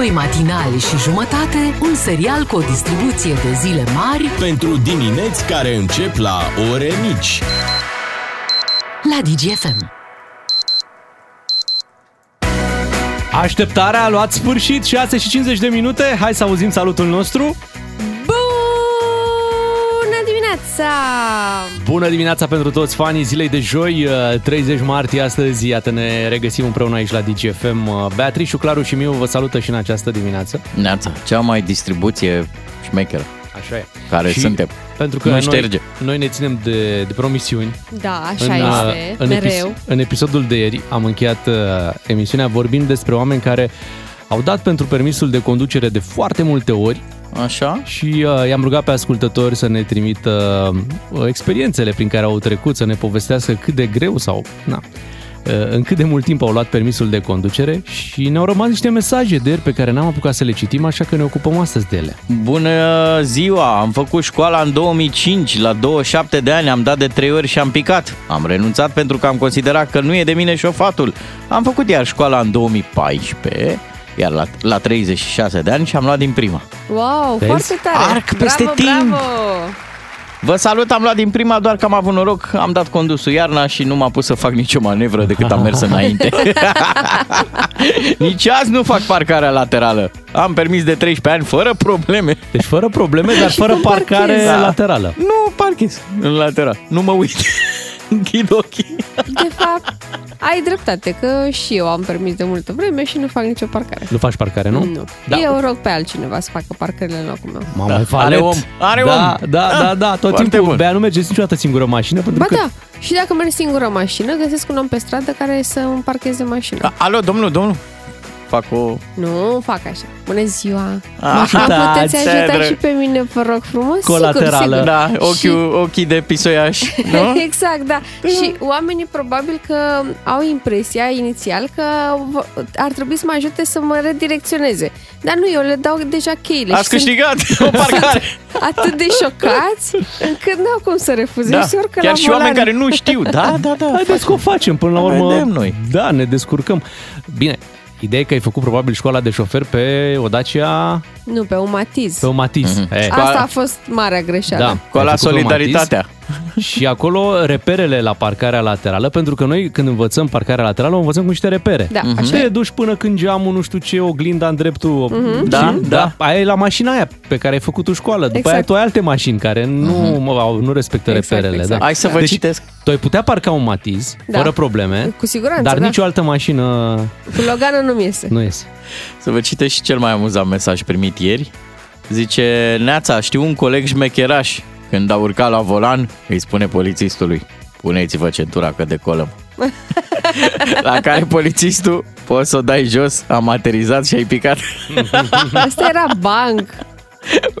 Doi matinali și jumătate, un serial cu o distribuție de zile mari Pentru dimineți care încep la ore mici. la DGFM. Așteptarea a luat sfârșit, 6 și 50 de minute. Hai să auzim salutul nostru. Dimineața! Bună dimineața pentru toți fanii zilei de joi, uh, 30 martie astăzi. Iată, ne regăsim împreună aici la DGFM. Uh, Beatrice, Claru și Miu vă salută și în această dimineață. Neața, cea mai distribuție șmecheră Așa e. care Și suntem. Pentru că Nu noi, șterge. noi ne ținem de, de promisiuni. Da, așa în, uh, este, în, mereu. în episodul de ieri am încheiat uh, emisiunea vorbind despre oameni care au dat pentru permisul de conducere de foarte multe ori Așa? și uh, i-am rugat pe ascultători să ne trimită uh, experiențele prin care au trecut, să ne povestească cât de greu sau na, uh, în cât de mult timp au luat permisul de conducere și ne-au rămas niște mesaje de ieri pe care n-am apucat să le citim, așa că ne ocupăm astăzi de ele. Bună ziua! Am făcut școala în 2005, la 27 de ani am dat de 3 ori și am picat. Am renunțat pentru că am considerat că nu e de mine șofatul. Am făcut iar școala în 2014, iar la, la 36 de ani și am luat din prima. Wow, Vezi? foarte tare! Arc peste bravo, timp! Bravo! Vă salut, am luat din prima, doar că am avut noroc, am dat condusul iarna și nu m-a pus să fac nicio manevră decât am mers înainte. Nici azi nu fac parcarea laterală. Am permis de 13 ani fără probleme. Deci fără probleme, dar fără nu parcare parchezi. Da. laterală. Nu parchez în lateral, nu mă uit. Închid ochii. De fapt, ai dreptate, că și eu am permis de multă vreme și nu fac nicio parcare. Nu faci parcare, nu? Nu. Da. Eu rog pe altcineva să facă parcările în locul meu. Mamă, Da, ai are falet. om, are da, om. Da, da, Da, da, tot foarte timpul. bun. Bea nu mergeți niciodată singură în mașină pentru Ba că da, și dacă merg singură în mașină, găsesc un om pe stradă care să îmi parcheze mașina. A- Alo, domnul, domnul. Fac o... Nu fac așa. Bună ziua! Ah, Mă puteți ce ajuta drăg. și pe mine, vă rog frumos? Colaterală. Sigur, sigur. Da, ochiul, Și- ochii de pisoiaș, nu? exact, da. Și oamenii probabil că au impresia inițial că v- ar trebui să mă ajute să mă redirecționeze. Dar nu, eu le dau deja cheile. Ați și sunt câștigat o parcare. atât de șocați încât n-au cum să refuze. Da, Și se urcă chiar la și oameni volan. care nu știu. Da, da, da. Haideți că o facem până la urmă. Vedem noi. Da, ne descurcăm. Bine, ideea e că ai făcut probabil școala de șofer pe o Dacia, Nu, pe un matiz. pe un Matiz. Mhm. Eh, Asta a fost marea greșeală. Da. Cu Ai la făcut pe un solidaritatea. și acolo reperele la parcarea laterală, pentru că noi când învățăm parcarea laterală, o învățăm cu niște repere. Da, Mhm. așa Te e. duci până când geamul, nu știu ce, oglinda în dreptul. Mhm. Da, Și- da. Aia e la mașina aia pe care ai făcut tu școală. După Exact. aia tu ai alte mașini care nu, mă, au- nu respectă Exact, reperele. exact. Da. Hai să vă Deci, citesc. Tu ai putea parca un Matiz, Da. fără probleme, Cu siguranță, dar da. nicio altă mașină Cu Logană nu-mi iese. nu iese. Să vă citesc și cel mai amuzant mesaj primit ieri. Zice, Neața, știu un coleg șmecheraș. Când a urcat la volan, îi spune polițistului, puneți-vă centura că decolăm. la care polițistul, poți să o dai jos, am aterizat și ai picat. Asta era banc.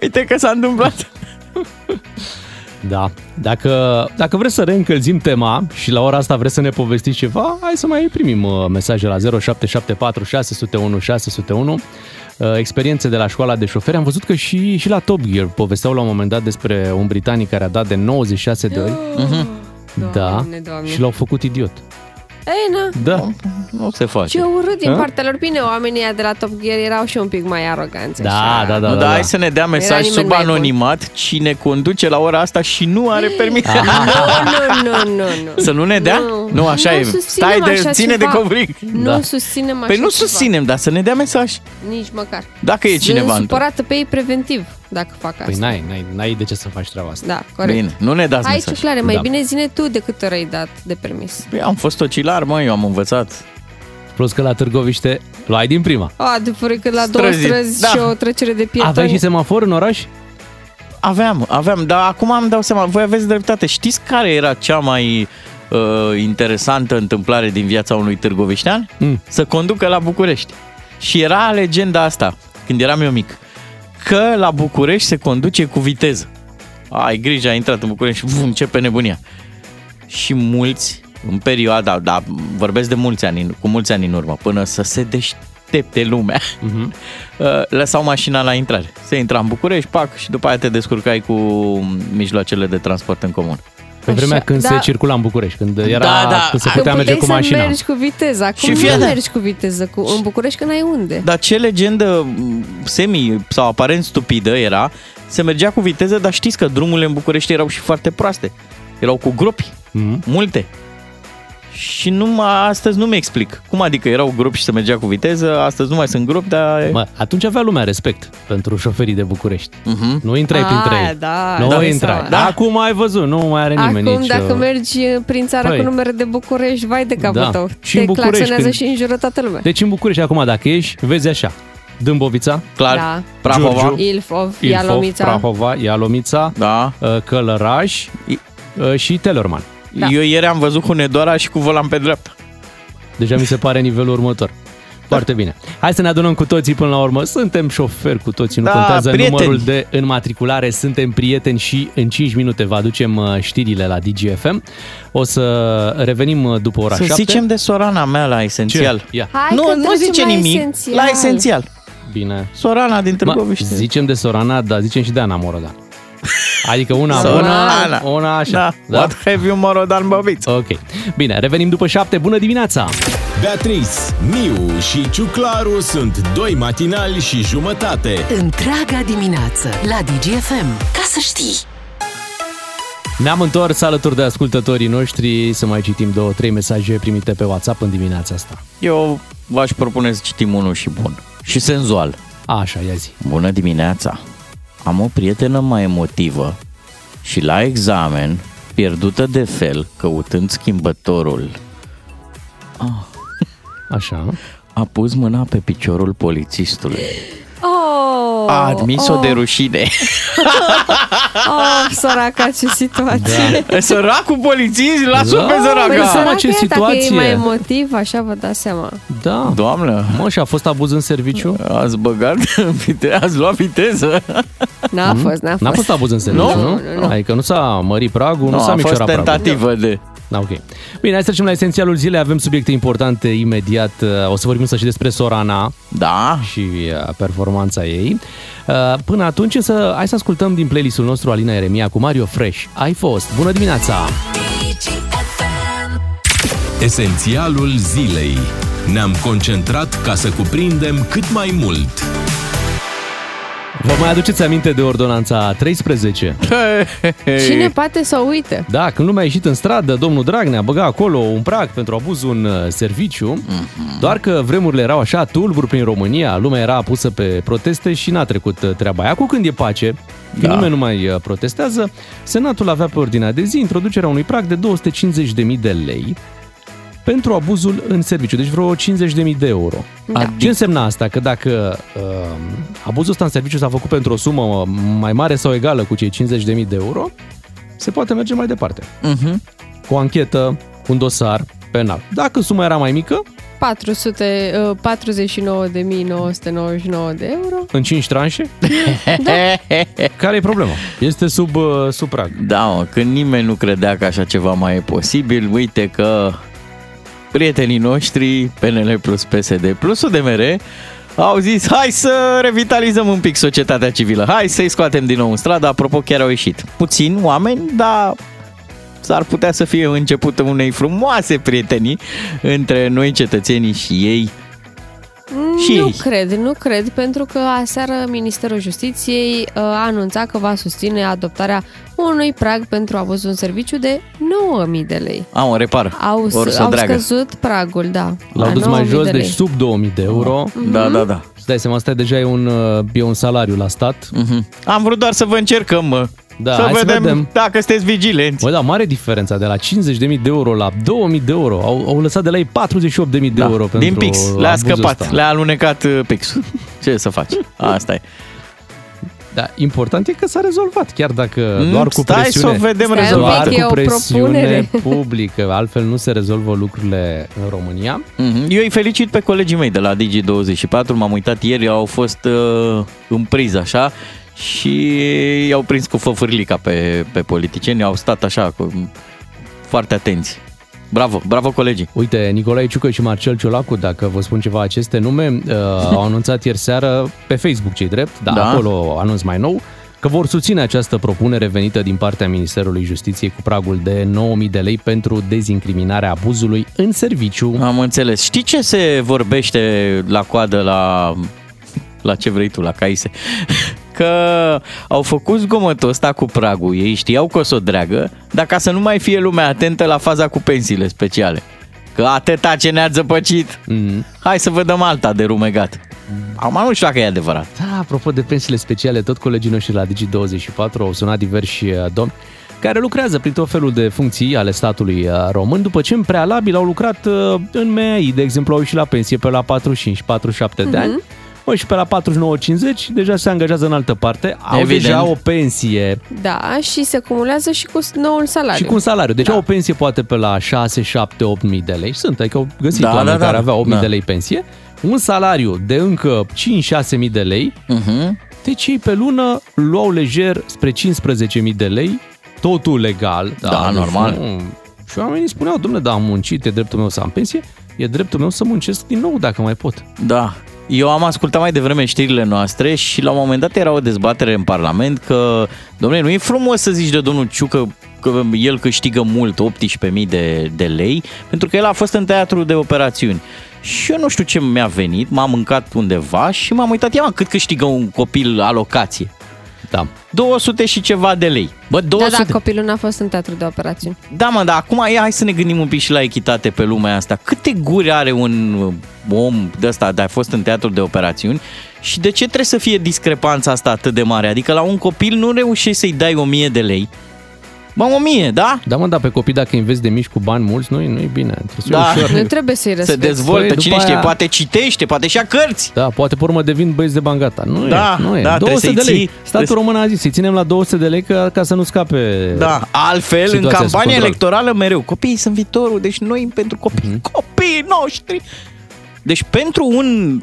Uite că s-a întâmplat. Da. Dacă, dacă vreți să reîncălzim tema și la ora asta vreți să ne povestiți ceva, hai să mai primim uh, mesaje la 0774 601 601 uh, experiențe de la școala de șoferi. Am văzut că și, și la Top Gear povesteau la un moment dat despre un britanic care a dat de 96 de ori. Da. Doamne, doamne. Și l-au făcut idiot. Ei, na. Da. Nu se face. Ce urât din A? partea lor. Bine, oamenii ăia de la Top Gear erau și un pic mai aroganți. Da, așa. da, da. nu, da, dar da. hai să ne dea mesaj nimeni sub mai bun. anonimat cine conduce la ora asta și nu are permis. Nu, nu, nu, nu, nu. Să nu ne dea? Nu. Nu, așa Nu e. susținem Stai de, așa ține ceva. de covric. Nu Da. susținem așa Păi nu ceva. susținem, dar să ne dea mesaj. Nici măcar. Dacă e cineva Sunt într- supărată pe ei preventiv dacă fac asta. Păi n-ai, n-ai, n-ai de ce să faci treaba asta. Da, corect. Bine, nu ne dați Hai mesaj. ce clare, mai Da. bine zine tu de câte ori ai dat de permis. Păi am fost ocilar, mă, eu am învățat. Plus că la Târgoviște luai din prima. A, de fără că la două Străzi. străzi Da. și o trecere de pietoni. Aveai și semafor în oraș? Aveam, aveam, dar acum îmi dau seama, voi aveți dreptate. Știți care era cea mai uh, interesantă întâmplare din viața unui târgoviștean? Mm. Să conducă la București. Și era legenda asta, când eram eu mic, că la București se conduce cu viteză. Ai grijă, ai intrat în București și vum, începe nebunia. Și mulți, în perioada, da, vorbesc de mulți ani, cu mulți ani în urmă, până să se deștepte lumea, Mhm. uh, lăsau mașina la intrare. Se intra în București, pac, și după aia te descurcai cu mijloacele de transport în comun. Pe vremea Așa, când da. se circula în București, când era, Da, da. când se Când putea merge puteai cu mașina. să mergi cu viteză. Acum Și nu fii atent. mergi cu viteză cu, în București că n-ai unde. Dar ce legendă m, semi sau aparent stupidă era, se mergea cu viteză, dar știți că drumurile în București erau și foarte proaste. Erau cu gropi, Mhm. multe. Și numai astăzi nu mi explic. Cum adică erau gropi și se mergea cu viteză, astăzi nu mai sunt gropi, dar... Mă, atunci avea lumea respect pentru șoferii de București. Mhm. Nu intrai printre Aia, ei. da, nu da, intrai. seama. Da. Acum ai văzut, nu mai are nimeni Acum, nici... dacă uh, mergi prin țară Păi. cu numere de București, vai de capul Da. tău. Și în Te București, claxonează când- și înjură toată lumea. Deci în București acum dacă ești, vezi așa. Dâmbovița, Clar, Da. Prahova, Giurgiu. Ilfov, Ilfov, Ialomița. Prahova, Ialomița, da. uh, Călăraș uh, și Telorman. Da. Eu ieri am văzut Hunedoara și cu volan pe dreapta. Deja mi se pare nivelul următor. Foarte bine. Hai să ne adunăm cu toții până la urmă. Suntem șoferi cu toții, nu Da, contează prieteni. numărul de înmatriculare. Suntem prieteni și în 5 minute vă aducem uh, știrile la DGFM. O să revenim uh, după ora Să 7. zicem de sorana mea la esențial. Ce? Ia. Hai nu, că nu trecem zice la nimic. esențial. La esențial. Bine. Sorana din Mă, Târgoviște. zicem de Sorana, dar zicem și de Ana Morodan. Adică una Sorana. bună, una așa. Da. What have you Morodan băbiți? Ok. Bine, revenim după 7. Bună dimineața! Beatrice, Miu și Ciuclaru sunt doi matinali și jumătate. Întreaga dimineață la DGFM. Ca să știi. Ne-am întors alături de ascultătorii noștri să mai citim două, trei mesaje primite pe WhatsApp în dimineața asta. Eu v-aș propune să citim unul și bun. Și senzual. Așa, ia zi. Bună dimineața! Am o prietenă mai emotivă și la examen, pierdută de fel, căutând schimbătorul, Așa. a pus mâna pe piciorul polițistului. Oh, A admis-o oh, de rușine. Oh, săraca, ce situație. Da. Săracul polițist, lasă Da. pe Păi săraca! săraca. ce e, Dacă situație. e mai emotiv, așa vă dați seama. Da. Doamnă, Mă, și a fost abuz în serviciu? ați băgat, vite- ați luat viteză. N-a fost, n-a fost. N-a fost abuz în serviciu, Nu? nu? Nu, nu, nu. Adică nu s-a mărit pragul, nu, Nu, s-a a fost micșorat pragul. tentativă de... Da, ok. Bine, hai să trecem la esențialul zilei. Avem subiecte importante imediat. O să vorbim să și despre Sorana Da, și uh, performanța ei. Uh, Până atunci, să, hai să ascultăm din playlistul nostru Alina Eremia cu Mario Fresh. Ai fost. Bună dimineața! Esențialul zilei. Ne-am concentrat ca să cuprindem cât mai mult. Vă mai aduceți aminte de ordonanța 13? Cine poate să uite? Da, când lumea a ieșit în stradă, domnul Dragnea băga acolo un prag pentru abuzul în uh, serviciu, doar că vremurile erau așa tulburi prin România, lumea era pusă pe proteste și n-a trecut uh, treaba aia. Cu când e pace, când Da. nimeni nu mai uh, protestează, Senatul avea pe ordinea de zi introducerea unui prag de 250.000 de lei pentru abuzul în serviciu, deci vreo 50.000 de euro. Da. Ce însemna asta? Că dacă uh, abuzul ăsta în serviciu s-a făcut pentru o sumă mai mare sau egală cu cei 50.000 de euro, se poate merge mai departe. Mhm. Cu o anchetă, cu un dosar penal. Dacă suma era mai mică, 400, uh, 49.999 de euro. în 5 tranșe, care e problema? Este sub, uh, sub prag. Da, mă, când nimeni nu credea că așa ceva mai e posibil, uite că prietenii noștri, PNL plus PSD plus UDMR, au zis hai să revitalizăm un pic societatea civilă, hai să-i scoatem din nou în stradă, apropo chiar au ieșit. Puțin oameni, dar s-ar putea să fie începutul unei frumoase prietenii între noi cetățenii și ei. Și nu ei. cred, nu cred, pentru că aseară Ministerul Justiției uh, a anunțat că va susține adoptarea unui prag pentru abuzul în serviciu de 9.000 de lei. Au, repar, Au, or să au dragă. scăzut pragul, da. L-au la dus mai 9.000 jos, de deci lei. sub 2000 de euro. Da, da, da. Îți dai seama, asta deja e un, uh, e un salariu la stat. Mhm. Am vrut doar să vă încercăm, mă. Da, să hai să vedem, vedem. dacă sunteți vigilenți. Bă, da, mare diferența de la 50.000 de euro la 2.000 de euro. Au, au lăsat de la ei 48.000 de Da, euro pentru Din pix, le-a abuzul scăpat, ăsta. le-a alunecat uh, pixul. Ce să faci? Asta e. Da, important e că s-a rezolvat, chiar dacă Mm, doar cu Stai presiune. să o vedem Stai un rezolvat. pic, Doar e cu o presiune propunere. publică, altfel nu se rezolvă lucrurile în România. Mhm. Eu îi felicit pe colegii mei de la Digi24, m-am uitat ieri, au fost uh, în priză așa și i-au prins cu făfârlica pe, pe politicieni, au stat așa cu, foarte atenți. Bravo, bravo colegii. Uite, Nicolae Ciucă și Marcel Ciolacu, dacă vă spun ceva aceste nume, uh, au anunțat ieri seară pe Facebook, cei drept, dar Da. acolo anunț mai nou, că vor susține această propunere venită din partea Ministerului Justiției cu pragul de 9.000 de lei pentru dezincriminarea abuzului în serviciu. Am înțeles. Știi ce se vorbește la coadă la... La ce vrei tu, la caise? Că au făcut zgomotul ăsta cu pragul. Ei știau că o să o dreagă, dar ca să nu mai fie lumea atentă la faza cu pensiile speciale. Că atâta ce ne-a zăpăcit, Mm. hai să vă dăm alta de rumegat. Acum nu știu dacă e adevărat. Da, apropo de pensiile speciale, tot colegii noștri la Digi24 au sunat diversi uh, domni care lucrează prin tot felul de funcții ale statului uh, român, după ce în prealabil au lucrat uh, în MEAI, de exemplu, au ieșit la pensie pe la 45-47 de ani, mă, și pe la 49-50 deja se angajează în altă parte, au Evident. deja o pensie Da, și se cumulează și cu noul salariu. și cu un salariu. Deci Da. au o pensie poate pe la 6, 7, 8 mii de lei. Sunt, adică au găsit Da, oameni da, da. care aveau 8 mii Da. de lei pensie, un salariu de încă 5-6 mii de lei, Uh-huh. deci ei pe lună luau lejer spre 15.000 de lei, totul legal. Da, nu- normal. Nu. Și oamenii spuneau, domnule, da, am muncit, e dreptul meu să am pensie, e dreptul meu să muncesc din nou dacă mai pot. Da. Eu am ascultat mai devreme știrile noastre și la un moment dat era o dezbatere în Parlament că, domnule, nu e frumos să zici de domnul Ciucă că el câștigă mult, 18.000 de, de lei, pentru că el a fost în teatru de operațiuni. Și eu nu știu ce mi-a venit, m-am mâncat undeva și m-am uitat, ia mă, cât câștigă un copil alocație. Da. 200 și ceva de lei. Bă, Da, 200. da, copilul n-a fost în teatru de operațiuni. Da, mă, dar acum ia, hai să ne gândim un pic și la echitate pe lumea asta. Câte guri are un uh, om de ăsta de a fost în teatru de operațiuni și de ce trebuie să fie discrepanța asta atât de mare? Adică la un copil nu reușești să-i dai 1000 de lei. Bă, 1000, da? Da, mă, dar pe copii dacă investi de mici cu bani mulți, nu e bine. Trebuie să Da. fie ușor. Nu trebuie să-i Se respecti. dezvoltă, Păi, cine după știe, aia- poate citește, poate și ia cărți. Da, poate pe urmă devin băieți de bangata. Nu Da, e, nu e. da, trebuie 200 de să-i lei. ții- Statul trebuie- român a zis, să-i ținem la 200 de lei ca, ca să nu scape Da, altfel, în situația sub campania control. electorală mereu, copiii sunt viitorul, deci noi pentru copii, Mhm. copiii noștri. Deci pentru un...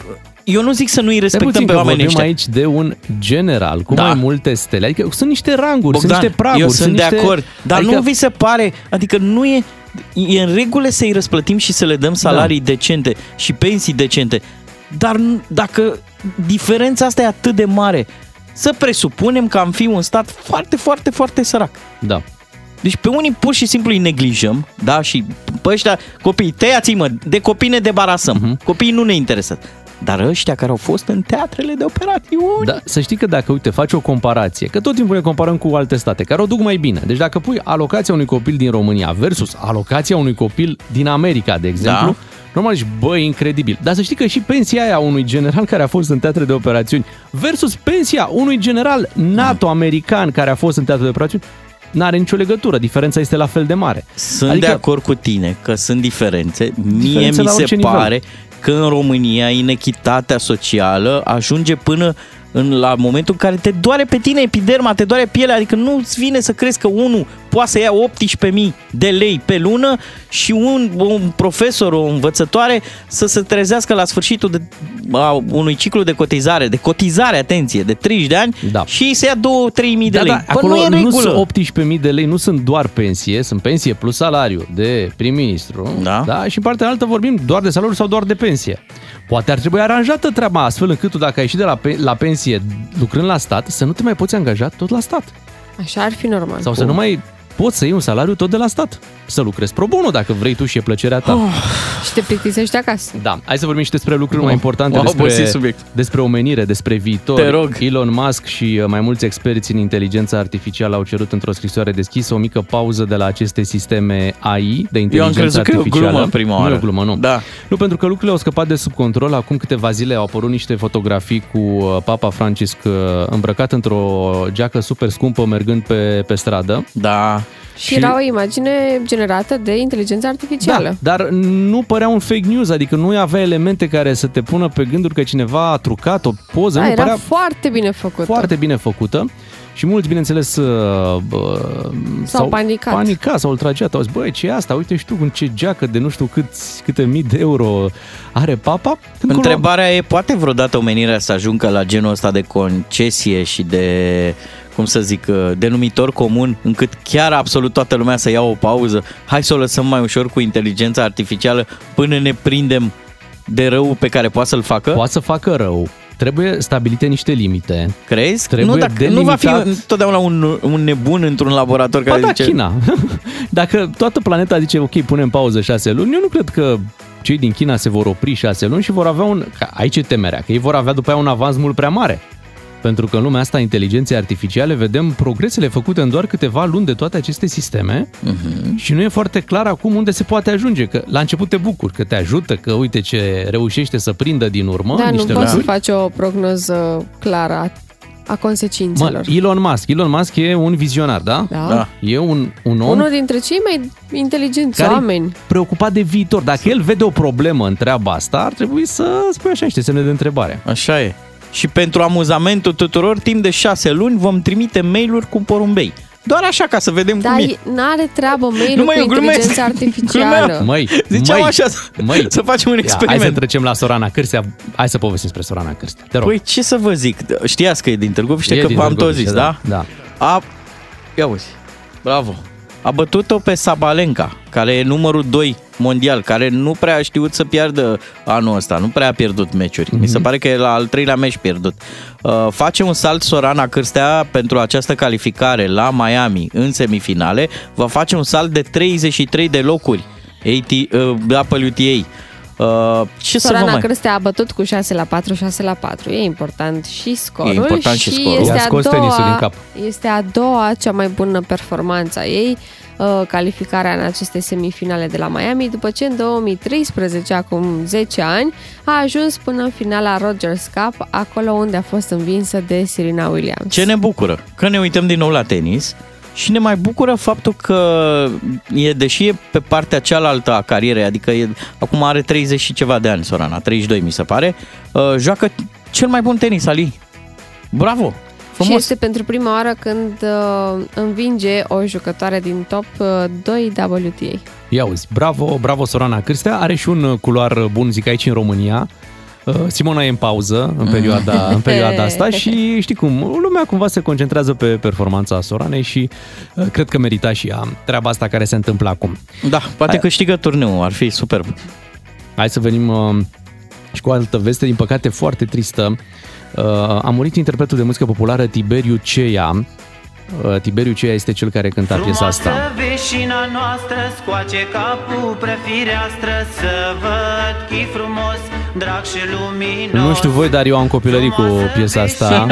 Eu nu zic să nu-i Stai respectăm puțin pe că oamenii vorbim ăștia. aici de un general cu Da. mai multe stele. Adică sunt niște ranguri, Bogdan, sunt niște praguri. eu sunt de niște... acord, dar adică, nu vi se pare, adică nu e, e în regulă să-i răsplătim și să le dăm salarii Da. decente și pensii decente, dar nu- dacă diferența asta e atât de mare, să presupunem că am fi un stat foarte, foarte, foarte sărac. Da. Deci pe unii pur și simplu îi neglijăm, da, și pe ăștia, copii, tăiați mă, de copii ne debarasăm, Mhm. copiii nu ne interesează. Dar ăștia care au fost în teatrele de operațiuni, Da, să știi că dacă, uite, faci o comparație, că tot timpul ne comparăm cu alte state care o duc mai bine. Deci dacă pui alocația unui copil din România versus alocația unui copil din America, de exemplu, Da. normal zici, bă, e incredibil. Dar să știi că și pensia aia unui general care a fost în teatre de operațiuni versus pensia unui general NATO-american care a fost în teatre de operațiuni, n-are nicio legătură. Diferența este la fel de mare. Sunt adică, de acord cu tine că sunt diferențe. Mie Diferențe mi la se orice nivel. Pare că în România inechitatea socială ajunge până în, la momentul în care te doare pe tine epiderma, te doare pielea, adică nu-ți vine să crezi că unul poate să ia 18.000 de lei pe lună și un, un profesor, o învățătoare să se trezească la sfârșitul de, a unui ciclu de cotizare, de cotizare, atenție, de 30 de ani Da. și să ia 2-3 mii de Da, lei. da, Bă, acolo nu e în nu regulă. sunt 18.000 de lei, nu sunt doar pensie, sunt pensie plus salariu de prim-ministru. Da. da. Și în partea altă vorbim doar de salariu sau doar de pensie. Poate ar trebui aranjată treaba astfel încât tu dacă ai ieșit de la, pe- la pensie lucrând la stat, să nu te mai poți angaja tot la stat. Așa ar fi normal. Sau să nu mai poți să iei un salariu tot de la stat. Să lucrezi pro bono dacă vrei tu și e plăcerea ta. Oh. Și te plictisești acasă. Da, hai să vorbim și despre lucruri Oh, mai importante, m-a obosit despre, subiect. despre omenire, despre viitor. Te rog. Elon Musk și uh, mai mulți experți în inteligența artificială au cerut într-o scrisoare deschisă o mică pauză de la aceste sisteme AI de inteligență crezut că e o artificială. glumă prima Nu e oară. o glumă, nu. Da. Nu, pentru că lucrurile au scăpat de sub control. Acum câteva zile au apărut niște fotografii cu uh, Papa Francisc uh, îmbrăcat într-o geacă super scumpă mergând pe, pe stradă. Da. Și, Și- era o imagine generată de inteligență artificială. Da, dar nu părea un fake news, adică nu avea elemente care să te pună pe gânduri că cineva a trucat o poză, Da, nu era părea foarte bine făcută. foarte bine făcută. Și mulți, bineînțeles, uh, bă, s-au panicat. panicat, s-au ultragiat. Au zis, băi, ce e asta? Uite și tu cu ce geacă de nu știu câți, câte mii de euro are papa. Când Întrebarea e, poate vreodată omenirea să ajungă la genul ăsta de concesie și de, cum să zic, uh, denumitor comun, încât chiar absolut toată lumea să ia o pauză? Hai să o lăsăm mai ușor cu inteligența artificială până ne prindem de rău pe care poate să-l facă? Poate să facă rău. trebuie stabilite niște limite. Crezi? Trebuie nu, dacă, nu va fi delimitat- totdeauna un, un nebun într-un laborator Ba care da, zice... China. Dacă toată planeta zice, ok, punem pauză șase luni, eu nu cred că cei din China se vor opri șase luni și vor avea un... Că aici e temerea, că ei vor avea după aia un avans mult prea mare. Pentru că în lumea asta a inteligenței artificiale vedem progresele făcute în doar câteva luni de toate aceste sisteme uh-huh. și nu e foarte clar acum unde se poate ajunge. Că la început te bucuri, că te ajută, că uite ce reușește să prindă din urmă Da, nu niște poți să lucruri. faci o prognoză clară a, a consecințelor. Mă, Elon Musk. Elon Musk e un vizionar, da? Da. Da. E un, un om Unul dintre cei mai inteligenți care oameni. e preocupat de viitor. Dacă el vede o problemă în treaba asta, ar trebui să spui așa niște semne de întrebare. Așa e. Și pentru amuzamentul tuturor, timp de șase luni vom trimite mail-uri cu porumbei. Doar așa ca să vedem Dar cum e. e- n-are treabă Nu, mail-ul mă, cu eu glumesc. inteligența artificială. Glumeam. Măi, Ziceam măi, așa, să- măi. să facem un Ia, Hai să experiment. trecem la Sorana Cârstea. Hai să povestim despre Sorana Cârstea. Te rog. Păi ce să vă zic? Știați că e din Târgu Mureș, E că din v-am Târgu tot Mureș, zis, da? Da. A... Ia uzi. Bravo. A bătut-o pe Sabalenka, care e numărul 2 mondial, care nu prea a știut să piardă anul ăsta, nu prea a pierdut meciuri. Mi se pare că e la al treilea meci pierdut. Uh, face un salt Sorana Cârstea pentru această calificare la Miami în semifinale. Va face un salt de 33 de locuri AT, uh, WTA. Uh, ce să vă Sorana mai... Cârstea a bătut cu 6 la 4, 6 la 4. E important și scorul. E important și scorul. Este I-a a, scos doua, tenisul din cap. este a doua cea mai bună performanță a ei, uh, calificarea în aceste semifinale de la Miami, după ce în 2013, acum 10 ani, a ajuns până în finala Rogers Cup, acolo unde a fost învinsă de Serena Williams. Ce ne bucură? Că ne uităm din nou la tenis și ne mai bucură faptul că e, deși e pe partea cealaltă a carierei, adică e, acum are 30 și ceva de ani Sorana, 32 mi se pare, uh, joacă cel mai bun tenis al ei. Bravo! Și Frumos! este pentru prima oară când uh, învinge o jucătoare din top uh, 2 WTA. Ia uzi, bravo, bravo Sorana Cârstea. Are și un uh, culoar bun, zic aici în România. Uh, Simona e în pauză în perioada, în perioada asta și știi cum, lumea cumva se concentrează pe performanța Soranei și uh, cred că merita și ea treaba asta care se întâmplă acum. Da, poate Hai. câștigă turneul, ar fi superb. Hai să venim uh, și cu o altă veste, din păcate foarte tristă. Uh, a murit interpretul de muzică populară Tiberiu Ceia. Uh, Tiberiu Ceia este cel care cânta piesa asta. veșina noastră Scoace capul prefireastră Să văd că frumos Drag și luminos Nu știu voi, dar eu am copilărit cu piesa asta.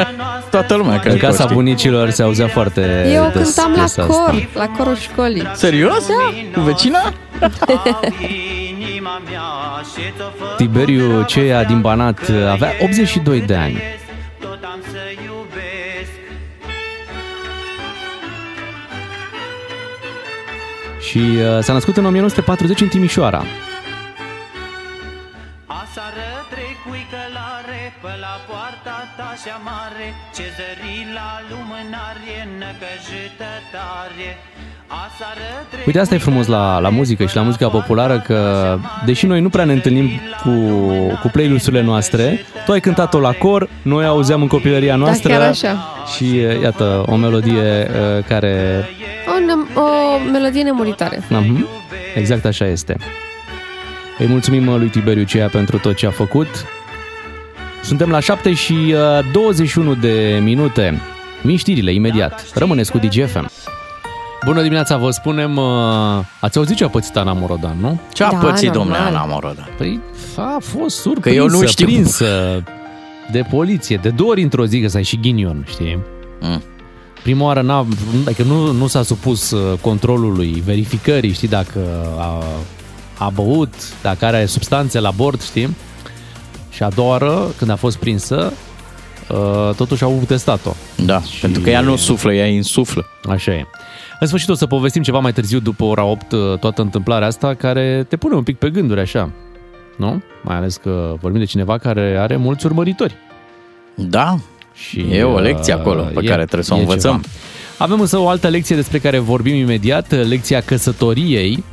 Toată lumea, cred În că casa știe. bunicilor se auzea foarte Eu des cântam la piesa cor, Asta. la corul școlii. Serios? Da. Vecina? Inima mea și ți-o fă Tiberiu Ceia din Banat avea 82 de ani. Și uh, s-a născut în 1940 în Timișoara. Asară trec cu călare Pe la poarta ta și mare Ce zări la lumânare Năcăjită tare Asară trec Uite, asta e frumos la, la muzică și la muzica populară, că deși noi nu prea ne întâlnim cu, cu playlisturile noastre, tu ai cântat-o la cor, noi auzeam în copilăria noastră chiar așa. și uh, iată, o melodie uh, care... O, ne- o melodie nemuritoare. Uh-huh, exact așa este. Îi mulțumim uh, lui Tiberiu Ceia pentru tot ce a făcut. Suntem la 7 și uh, 21 de minute. Vin știrile imediat. Rămâneți cu DGFM. Bună dimineața, vă spunem, uh, ați auzit ce a pățit Ana Morodan, nu? Ce a Da, pățit, domnule normal. Ana Moroda? Păi a fost surprinsă, Că eu nu știu. prinsă de poliție, de două ori într-o zi, că să ai și ghinion, știi? Mm. Prima oară n-a, adică nu, nu s-a supus uh, controlului, verificării, știi, dacă a, a băut, dacă are substanțe la bord, știi? Și a doua oară, când a fost prinsă, uh, totuși au testat-o. Da, Și- pentru că ea nu suflă, ea insuflă. Așa e. În sfârșit o să povestim ceva mai târziu, după ora 8, uh, toată întâmplarea asta, care te pune un pic pe gânduri, așa. Nu? Mai ales că vorbim de cineva care are mulți urmăritori. Da, Și, E o lecție uh, acolo pe care trebuie să o e învățăm. Ceva. Avem însă o altă lecție despre care vorbim imediat, lecția căsătoriei.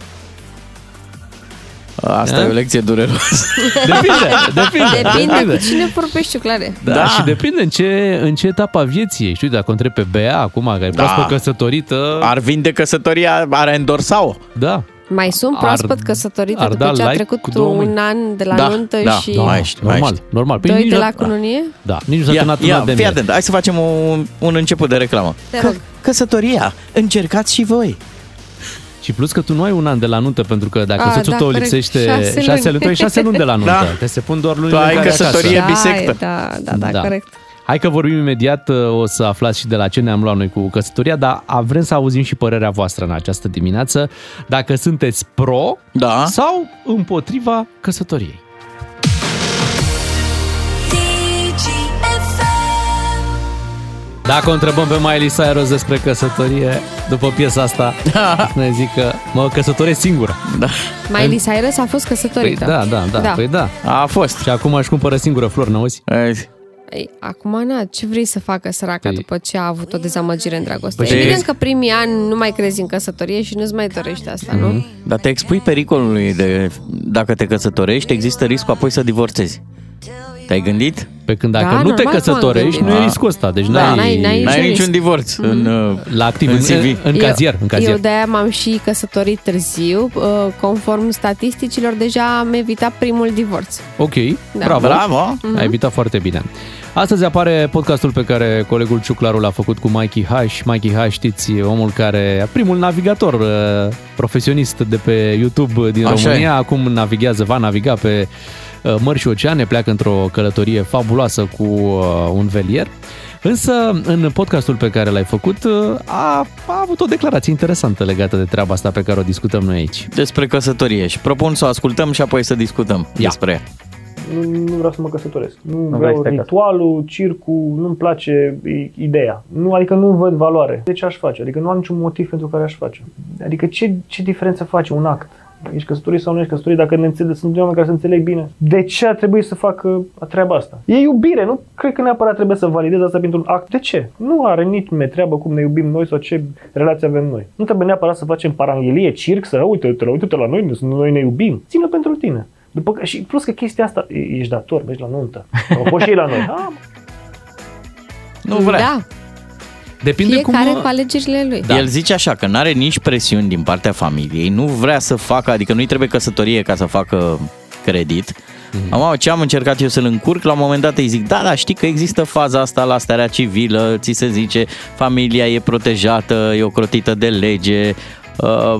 Asta Da? e o lecție dureroasă. Depinde, depinde. Depinde cu cine vorbești, clare. Da, Da. și depinde în ce, în ce etapă a vieții ești. Uite, dacă o întrebi pe Bea, acum, care e Da. proaspăt căsătorită, Ar vinde căsătoria, ar endorsa-o. da, Mai sunt proaspăt căsătorite ar după da ce a like trecut cu două mâini. un an de la Da, nuntă da, și da. Mai știu, mai normal, știu. normal. Păi doi nici de nu- la cununie? Da, nici nu s-a Ia, terminat un ia, an de fii miere. atent, hai să facem un, un început de reclamă. Te rog. Căsătoria, încercați și voi. Și plus că tu nu ai un an de la nuntă, pentru că dacă A, soțul da, tău corect. lipsește Șase șase luni. luni, tu ai șase luni de la nuntă, Da. că se pun doar lunile Tu ai în care căsătorie acasă. bisectă. Da, da, da, da, Da. corect. Hai că vorbim imediat, o să aflați și de la ce ne-am luat noi cu căsătoria, dar vrem să auzim și părerea voastră în această dimineață, dacă sunteți pro Da. sau împotriva căsătoriei. Dacă o întrebăm pe Miley Cyrus despre căsătorie, după piesa asta, ne zic că mă căsătoresc singură. Da. Miley Cyrus a fost Păi căsătorită. da, da, da, Da. păi da. A fost. Și acum își cumpără singură flori, n-auzi? Ei, Ei, acum, na, ce vrei să facă săraca Păi- după ce a avut o dezamăgire în dragoste? Păi- Evident că primii ani nu mai crezi în căsătorie și nu-ți mai dorești asta, Mhm. nu? Dar te expui pericolului de dacă te căsătorești, există riscul apoi să divorțezi. Te-ai gândit? Pe când dacă Da, nu te normal că m-am căsătorești, gândit. nu e Da. riscul ăsta. Deci Da, n-ai, n-ai- n-ai N-ai niciun niciun risc. divorț în, uh, la activ, în în, CV. în cazier. În cazier. Eu de-aia m-am și căsătorit târziu. Uh, Conform statisticilor, deja am evitat primul divorț. Ok, Da. bravo. Bravo! Ai evitat foarte bine. Astăzi apare podcastul pe care colegul Ciuclaru l-a făcut cu Mikey H. Mikey H, știți, omul care, primul navigator uh, profesionist de pe YouTube din Așa România, e. acum navighează, va naviga pe uh, mărși și oceane, pleacă într-o călătorie fabuloasă cu uh, un velier. Însă, în podcastul pe care l-ai făcut, uh, a, a avut o declarație interesantă legată de treaba asta pe care o discutăm noi aici. Despre căsătorie și propun să o ascultăm și apoi să discutăm Ia. despre ea. nu, nu vreau să mă căsătoresc. Nu, nu vrei vreau să te casezi. ritualul, circul, nu-mi place i- ideea. Nu, adică nu văd valoare. De ce aș face? Adică nu am niciun motiv pentru care aș face. Adică ce, ce diferență face un act? Ești căsătorit sau nu ești căsătorit? Dacă ne înțeleg, sunt oameni care se înțeleg bine. De ce ar trebui să facă treaba asta? E iubire, nu cred că neapărat trebuie să validez asta pentru un act. De ce? Nu are nici me treabă cum ne iubim noi sau ce relație avem noi. Nu trebuie neapărat să facem paranghelie, circ, să uite-te, la- uite-te la noi, noi ne iubim. Ține pentru tine. După, că- și plus că chestia asta, e- ești dator, mergi la nuntă. O poți și ei la noi. Ah, Nu vrea. Da, Depinde fiecare cum... cu alegerile lui. Da. El zice așa, că nu are nici presiuni din partea familiei, nu vrea să facă, adică nu-i trebuie căsătorie ca să facă credit. Mm-hmm. Am, ce am încercat eu să-l încurc, la un moment dat îi zic, da, da, știi că există faza asta la starea civilă, ți se zice, familia e protejată, e ocrotită de lege, uh,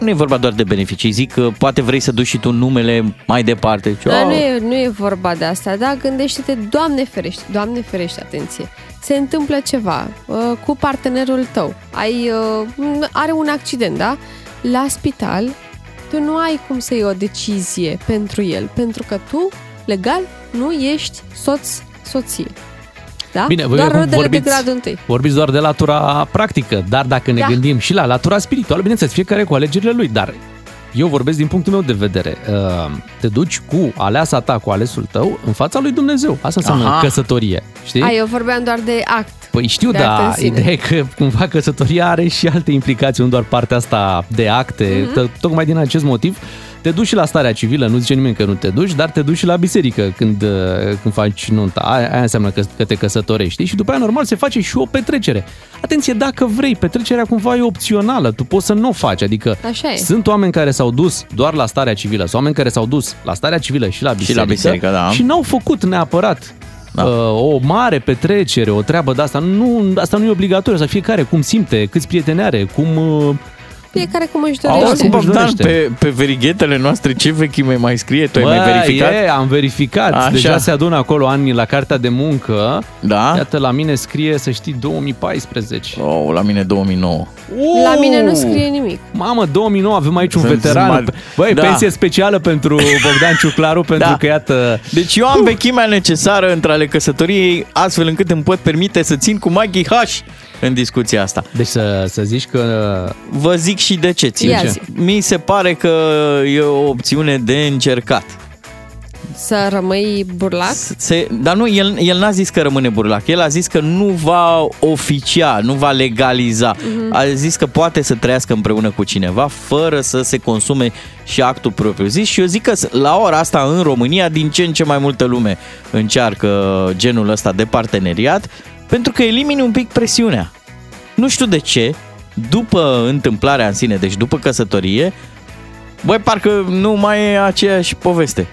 nu e vorba doar de beneficii, zic că poate vrei să duci și tu numele mai departe. Zice, Dar "Oh, nu e, nu e vorba de asta, da? Gândește-te, Doamne ferește, Doamne ferește, atenție. Se întâmplă ceva uh, cu partenerul tău. Ai, uh, are un accident, da? La spital, tu nu ai cum să iei o decizie pentru el, pentru că tu, legal, nu ești soț, soție. Da? Bine, voi Doar acum rodele vorbiți, de gradul întâi. vorbiți doar de latura practică, dar dacă ne Da. gândim și la latura spirituală, bineînțeles, fiecare cu alegerile lui, dar eu vorbesc din punctul meu de vedere. Uh, Te duci cu aleasa ta, cu alesul tău, în fața lui Dumnezeu. Asta înseamnă Aha. căsătorie. Știi? A, eu vorbeam doar de act. Păi știu, de act dar în sine. ideea e că cumva căsătoria are și alte implicații, nu doar partea asta de acte. Mhm. Mm-hmm. Tocmai din acest motiv te duci și la starea civilă, nu zice nimeni că nu te duci, dar te duci și la biserică când, uh, când faci nunta. Aia, aia înseamnă că, că te căsătorești. știi? Și după aia normal se face și o petrecere. Atenție, dacă vrei, petrecerea cumva e opțională, tu poți să nu o faci. Adică Așa e. sunt oameni care s-au dus doar la starea civilă, sunt oameni care s-au dus la starea civilă și la biserică, biserică, da. și n-au făcut neapărat Da. da. o mare petrecere, o treabă de asta. Nu, asta nu e obligatoriu, să fiecare cum simte, câți prieteni are, cum... uh, Fiecare cum își Auzi, dorește. cum își Bogdan, dorește. pe, pe verighetele noastre ce vechime mai scrie? Tu ai mai Bă, verificat? E, am verificat. Așa. Așa. Deja se adună acolo ani la cartea de muncă. Da? Iată, la mine scrie, să știi, 2014. Oh, la mine 2009. La mine nu scrie nimic. Mamă, 2009 avem aici un Sunt veteran. mari. Băi, Da. pensie specială pentru Bogdan Ciuclaru, pentru Da. că iată... Deci eu am vechimea necesară între ale căsătoriei, astfel încât îmi pot permite să țin cu Maggie H în discuția asta. Deci să, să zici că... Vă zic și de ce țin. Ia zi. Mi se pare că e o opțiune de încercat. Să rămâi burlac? Se, dar nu, el, el n-a zis că rămâne burlac. El a zis că nu va oficia, nu va legaliza. Mhm. A zis că poate să trăiască împreună cu cineva fără să se consume și actul propriu zis. Și eu zic că la ora asta în România din ce în ce mai multă lume încearcă genul ăsta de parteneriat pentru că elimini un pic presiunea. Nu știu de ce, după întâmplarea în sine, deci după căsătorie, Băi, parcă nu mai e aceeași poveste.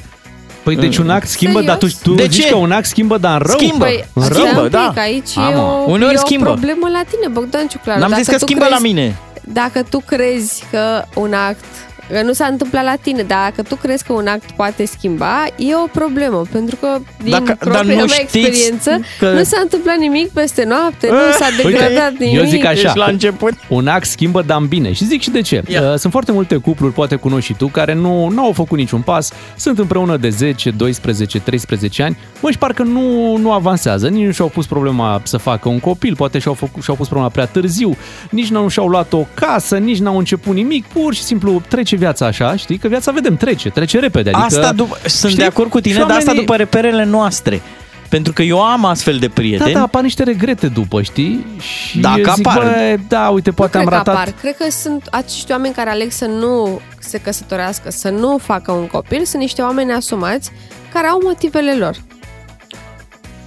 Păi deci un act schimbă, dar tu, tu De zici ce? că un act schimbă, dar în rău? Schimbă. Păi, În stai rău? Schimbă, un pic, da. aici Am, e o, Uneori e o schimbă. problemă la tine, Bogdan Ciuclaru. N-am zis Dacă că tu schimbă la crezi- mine. Dacă tu crezi că un act că nu s-a întâmplat la tine, dar dacă tu crezi că un act poate schimba, e o problemă, pentru că din Dacă- propria dar nu mea știți experiență că- nu s-a întâmplat nimic peste noapte, nu s-a Uite, degradat nimic. eu zic așa. Deci la început. Un act schimbă, dar în bine. Și zic și de ce. Ia. Uh, Sunt foarte multe cupluri, poate cunoști și tu, care nu, nu au făcut niciun pas, sunt împreună de 10, 12, 13 ani, mă, și parcă nu, nu avansează, nici nu și-au pus problema să facă un copil, poate și-au, făcut, și-au pus problema prea târziu, nici nu și-au luat o casă, nici n-au început nimic, pur și simplu trece viața așa, știi? Că viața vedem, trece, trece repede. Adică, Asta după, sunt știi? de acord cu tine, Și dar asta oamenii- după reperele noastre. Pentru că eu am astfel de Da, prieteni. da, apar niște regrete după, știi? Și Dacă zic, apar. Bă, da, uite, poate nu am cred că ratat. apar. Cred că sunt acești oameni care aleg să nu se căsătorească, să nu facă un copil, sunt niște oameni asumați care au motivele lor.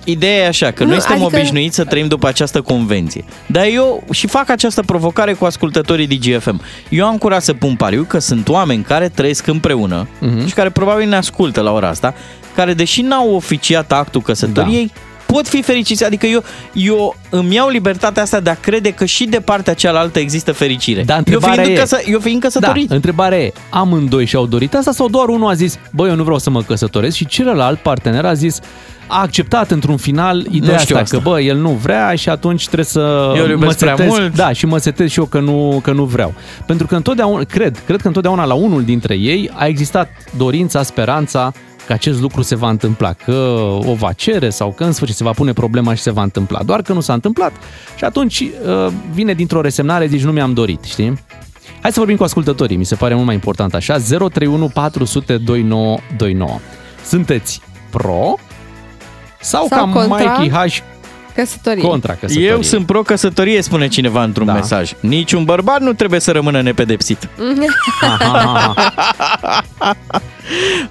Ideea e așa, că Nu, noi suntem adică- obișnuiți să trăim după această convenție. Dar eu și fac această provocare cu ascultătorii DGFM. Eu am curaj să pun pariu că sunt oameni care trăiesc împreună Mhm. și care probabil ne ascultă la ora asta, care deși n-au oficiat actul căsătoriei, pot fi fericiți. Adică eu, eu îmi iau libertatea asta de a crede că și de partea cealaltă există fericire. Dar eu, întrebarea fiind e- căsă, eu fiind căsătorit. Da, întrebarea e, amândoi și-au dorit asta sau doar unul a zis, băi, eu nu vreau să mă căsătoresc și celălalt partener a zis, a acceptat într-un final ideea știu asta, asta. că bă, el nu vrea și atunci trebuie să Eu îl iubesc mă prea setez. mult. Da, și mă setez și eu că nu, că nu vreau. Pentru că întotdeauna, cred, cred că întotdeauna la unul dintre ei a existat dorința, speranța că acest lucru se va întâmpla, că o va cere sau că în sfârșit se va pune problema și se va întâmpla. Doar că nu s-a întâmplat și atunci uh, vine dintr-o resemnare, zici, nu mi-am dorit, știi? Hai să vorbim cu ascultătorii, mi se pare mult mai important așa. 031 400 2929. Sunteți pro sau, Sau ca contra? Mikey H Căsătorie. contra căsătoriei? Eu sunt pro-căsătorie, spune cineva într-un Da. mesaj. Niciun bărbat nu trebuie să rămână nepedepsit.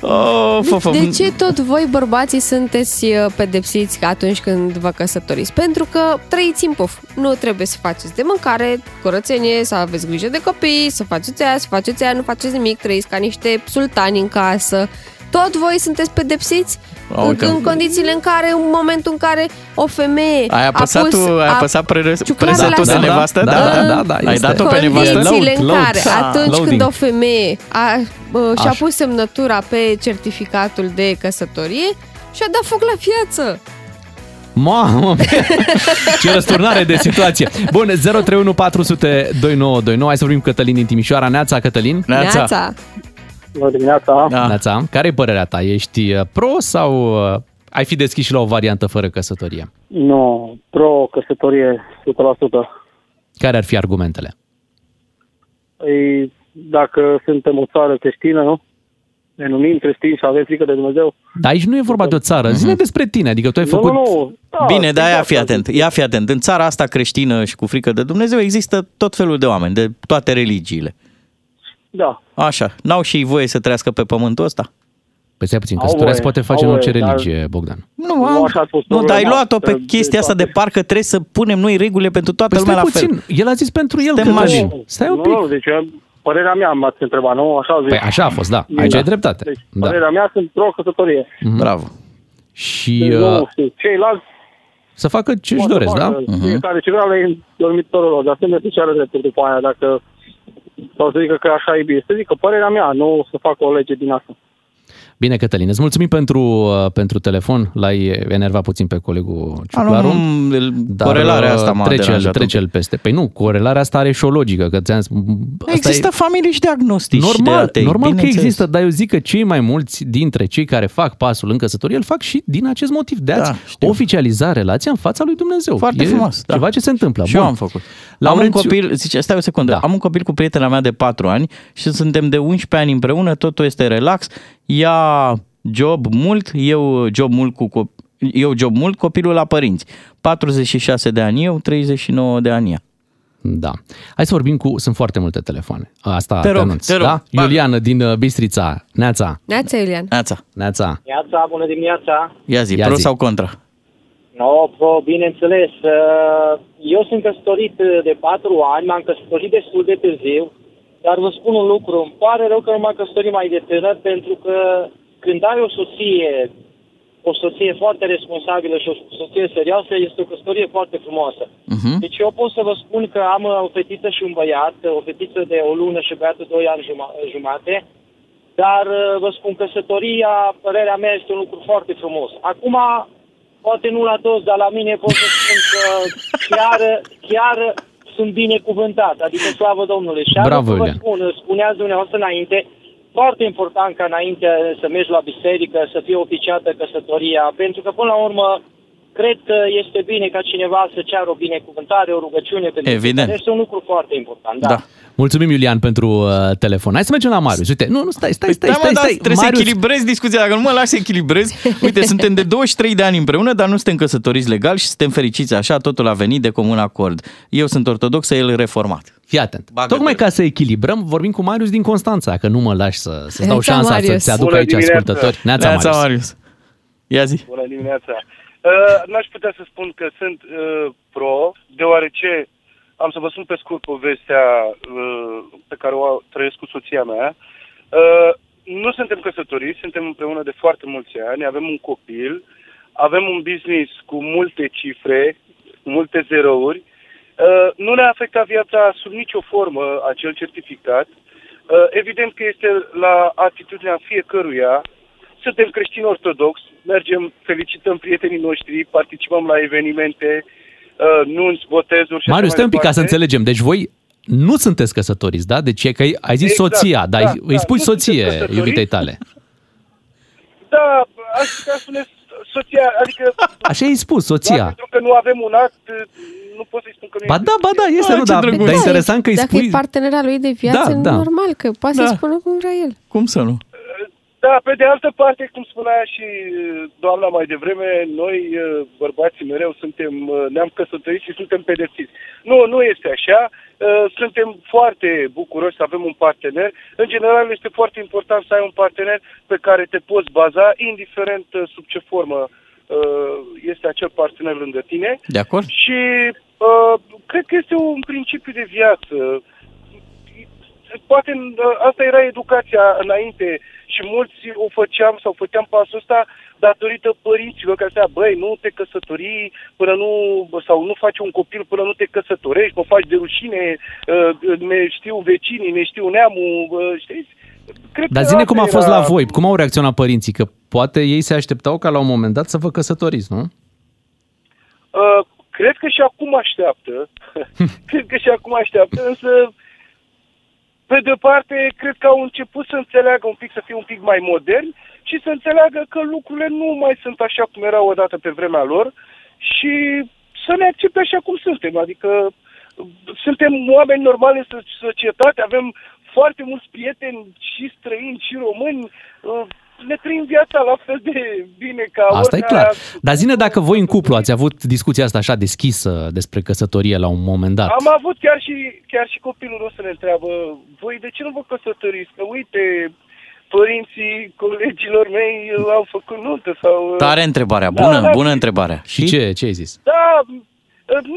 Oh, fă, fă. De ce tot voi, bărbații, sunteți uh, pedepsiți atunci când vă căsătoriți? Pentru că trăiți în puf. Nu trebuie să faceți de mâncare, curățenie, să aveți grijă de copii, să faceți aia, să faceți aia, nu faceți nimic, trăiți ca niște sultani în casă. Tot voi sunteți pedepsiți A, în, uite. în condițiile în care, în momentul în care o femeie Ai apăsat a pus, tu, ai a- apăsat pre- ciuclarul presetul la de sân. nevastă? Da, da, da, da, Ai este. dat-o pe nevastă? condițiile în Load, care load. atunci Loading. când o femeie a, uh, și-a Așa. pus semnătura pe certificatul de căsătorie și-a dat foc la viață. Mamă, ce răsturnare de situație. Bun, 031 400 2929. Hai să vorbim cu Cătălin din Timișoara. Neața, Cătălin. Neața. Bună dimineața! Da. Neața. Care e părerea ta? Ești uh, pro sau uh, ai fi deschis și la o variantă fără căsătorie? Nu, pro-căsătorie 100%. Care ar fi argumentele? Ei, dacă suntem o țară creștină, nu? Ne numim creștini și avem frică de Dumnezeu. Dar aici nu e vorba de o țară. Zine despre tine. Adică tu ai făcut... Nu, nu, nu. Da, Bine, dar ia exact fi asta atent, zic. ia fi atent. În țara asta creștină și cu frică de Dumnezeu există tot felul de oameni, de toate religiile. Da. Așa, n-au și ei voie să trăiască pe pământul ăsta? Păi stai puțin, Au căsătoria se voie, poate face au în orice voie, dar- religie, Bogdan. Nu, Nu am, așa a fost nu dar ai problema, luat-o pe că de chestia asta de toate. parcă trebuie să punem noi regulile pentru toată Păi lumea stai la fel. puțin, el a zis pentru el, Suntem Cătălin. mașini. Stai un nu, pic. nu, deci eu, părerea mea m-ați întrebat, nu? Așa zic. Păi așa a fost, da. Aici Da. ai dreptate. Deci, Da. părerea mea sunt pro-căsătorie. Bravo. Și Deci, uh, nu știu, ceilalți să facă ce își poate doresc, da? facă Fiecare ce vrea la ei în dormitorul lor, dar să ne și are dreptul după aia, dacă sau să zică că așa e bine. Să zică părerea mea, nu să facă o lege din asta. Bine, Cătălin, îți mulțumim pentru, uh, pentru telefon. L-ai enervat puțin pe colegul A, nu, Ciuclaru. nu, Dar corelarea uh, asta m-a trece, deranjat un trece el peste. Păi nu, corelarea asta are și o logică, că ți-am spus, asta Există e familii și de agnostici și de normal, atei, normal că bineînțeles. există, dar eu zic că cei mai mulți dintre cei care fac pasul în căsătorie îl fac și din acest motiv, de a-ți Da, știu. oficializa relația în fața lui Dumnezeu. Foarte e frumos, da. Ceva ce se întâmplă. Și eu Bun. am făcut. La am un mențiu- copil, zice, stai o secundă, Da. am un copil cu prietena mea de 4 ani și suntem de 11 ani împreună, totul este relax, ea job mult, eu job mult cu cop- eu job mult, copilul la părinți. 46 de ani eu, 39 de ani ea. Da. Hai să vorbim cu... Sunt foarte multe telefoane. Asta Te te, rog, anunț. te rog. Da? Bagă. Iuliana din uh, Bistrița. Neața. Neața, Iulian. Neața, Neața. Neața, bună dimineața! ia zi, Ia pro zi. sau contra? No, pro, bineînțeles. uh, Eu sunt căsătorit uh, de patru ani, m-am căsătorit destul de târziu. Dar vă spun un lucru, îmi pare rău că nu m-am căsătorit mai de tânăr, pentru că când ai o soție, o soție foarte responsabilă și o soție serioasă, este o căsătorie foarte frumoasă. Uh-huh. Deci eu pot să vă spun că am o fetiță și un băiat, o fetiță de o lună și băiatul de 2 ani juma- jumate, dar uh, vă spun, căsătoria, părerea mea, este un lucru foarte frumos. Acum, poate nu la toți, dar la mine pot să spun că chiar, chiar sunt binecuvântat, adică slavă Domnului. Și Bravo, am să vă Iulian. spun, spuneați dumneavoastră înainte, foarte important ca înainte să mergi la biserică, să fie oficiată căsătoria, pentru că până la urmă cred că este bine ca cineva să ceară o binecuvântare, o rugăciune pentru Evident. Este un lucru foarte important, da. Da. Mulțumim, Iulian, pentru uh, telefon. Hai să mergem la Marius. Uite, nu, nu, stai, stai, stai, Da, mă, stai, dar stai. trebuie Marius, să echilibrezi discuția. Dacă nu mă lași să echilibrez, uite, suntem de 23 de ani împreună, dar nu suntem căsătoriți legal și suntem fericiți așa, totul a venit de comun acord. Eu sunt ortodox, el reformat. Fii atent. Bagă-te. Tocmai ca să echilibrăm, vorbim cu Marius din Constanța, dacă nu mă lași să, să dau Neața, șansa Marius. să-ți aduc Bună aici dimineața. ascultători. Neața, Neața, Marius. Marius. Ia zi. Bună dimineața! Uh, n-aș putea să spun că sunt uh, pro, deoarece am să vă spun pe scurt povestea uh, pe care o trăiesc cu soția mea. Uh, nu suntem căsătoriți, suntem împreună de foarte mulți ani, avem un copil, avem un business cu multe cifre, cu multe zerouri. Uh, nu ne-a afectat viața sub nicio formă acel certificat. Uh, evident că este la atitudinea fiecăruia suntem creștini ortodox, mergem, felicităm prietenii noștri, participăm la evenimente, uh, nunți, botezuri și Marius, așa stai un mai pic ca să departe. înțelegem. Deci voi nu sunteți căsătoriți, da? Deci e că ai- ai zis Exact, soția, dar da, îi- îi da, spui nu suntem soție căsătoriți. iubitei tale. Da, aș putea spune soția, adică... Așa ai spus, doar soția. pentru că nu avem un act, nu pot să-i spun că nu Ba este da, ba da, soția. este, Ah, nu, ce dar, drăguț. dar interesant că îi Dacă spui... e partenera lui de viață, Da, da. normal că poate Da. să spună cum vrea el. Cum să nu? Da, pe de altă parte, cum spunea și uh, doamna mai devreme, noi, uh, bărbații, mereu suntem, uh, ne-am căsătorit și suntem pedepsiți. Nu, nu este așa. Uh, Suntem foarte bucuroși să avem un partener. În general, este foarte important să ai un partener pe care te poți baza, indiferent uh, sub ce formă uh, este acel partener lângă tine. De acord? Și uh, cred că este un principiu de viață. Poate uh, asta era educația înainte și mulți o făceam sau făceam pasul ăsta datorită părinților care spunea, băi, nu te căsători până nu, sau nu faci un copil până nu te căsătorești, mă faci de rușine, uh, ne știu vecinii, ne știu neamul, uh, știți? Cred Dar că zine asta cum a fost era- la voi, cum au reacționat părinții, că poate ei se așteptau ca la un moment dat să vă căsătoriți, nu? Uh, cred că și acum așteaptă. cred că și acum așteaptă, însă pe de parte, cred că au început să înțeleagă un pic, să fie un pic mai moderni și să înțeleagă că lucrurile nu mai sunt așa cum erau odată pe vremea lor și să ne accepte așa cum suntem. Adică suntem oameni normali în so- societate, avem foarte mulți prieteni și străini și români, uh, ne trăim viața la fel de bine ca Asta e oricare clar. alt- Dar zine dacă voi în cuplu ați avut discuția asta așa deschisă despre căsătorie la un moment dat. Am avut chiar și, chiar și copilul nostru să ne întreabă, voi de ce nu vă căsătoriți? Că uite, părinții colegilor mei au făcut nuntă sau... Tare întrebarea, Da, bună, da. bună întrebarea. Și ce, ce ai zis? Da,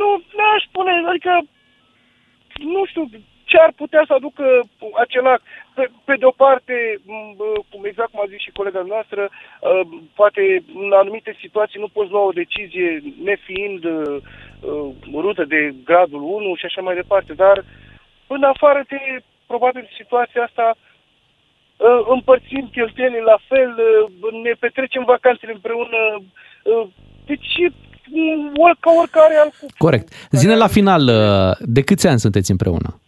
nu, n-aș spune, adică, nu știu, ce ar putea să aducă acel act. Pe, pe de o parte, m, cum exact cum a zis și colega noastră, uh, poate în anumite situații nu poți lua o decizie nefiind uh, uh, rută de gradul 1 și așa mai departe, dar în afară de, probabil, situația asta, uh, împărțim cheltuielile la fel, uh, ne petrecem vacanțele împreună, uh, deci mm, or- ca oricare alt cuplu. Corect. Zine la final, uh, de câți ani sunteți împreună?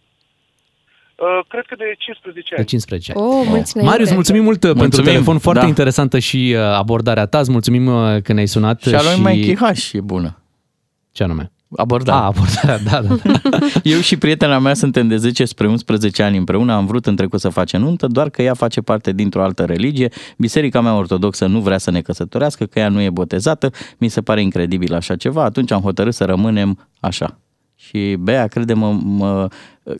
Uh, cred că de 15 De ani. 15 ani. Oh, mulți înainte. Marius, mulțumim mult mulțumim, pentru Mulțumim, telefon, foarte da. interesantă și uh, abordarea ta. Îți mulțumim uh, că ne-ai sunat. Și a lui Mikey H e bună. Ce anume? Abordare. A, abordarea, da, da. da. Eu și prietena mea suntem de 10 spre 11 ani împreună, am vrut în trecut să facem nuntă, doar că ea face parte dintr-o altă religie. Biserica mea ortodoxă nu vrea să ne căsătorească, că ea nu e botezată, mi se pare incredibil așa ceva, atunci am hotărât să rămânem așa. Și Bea, crede-mă, mă,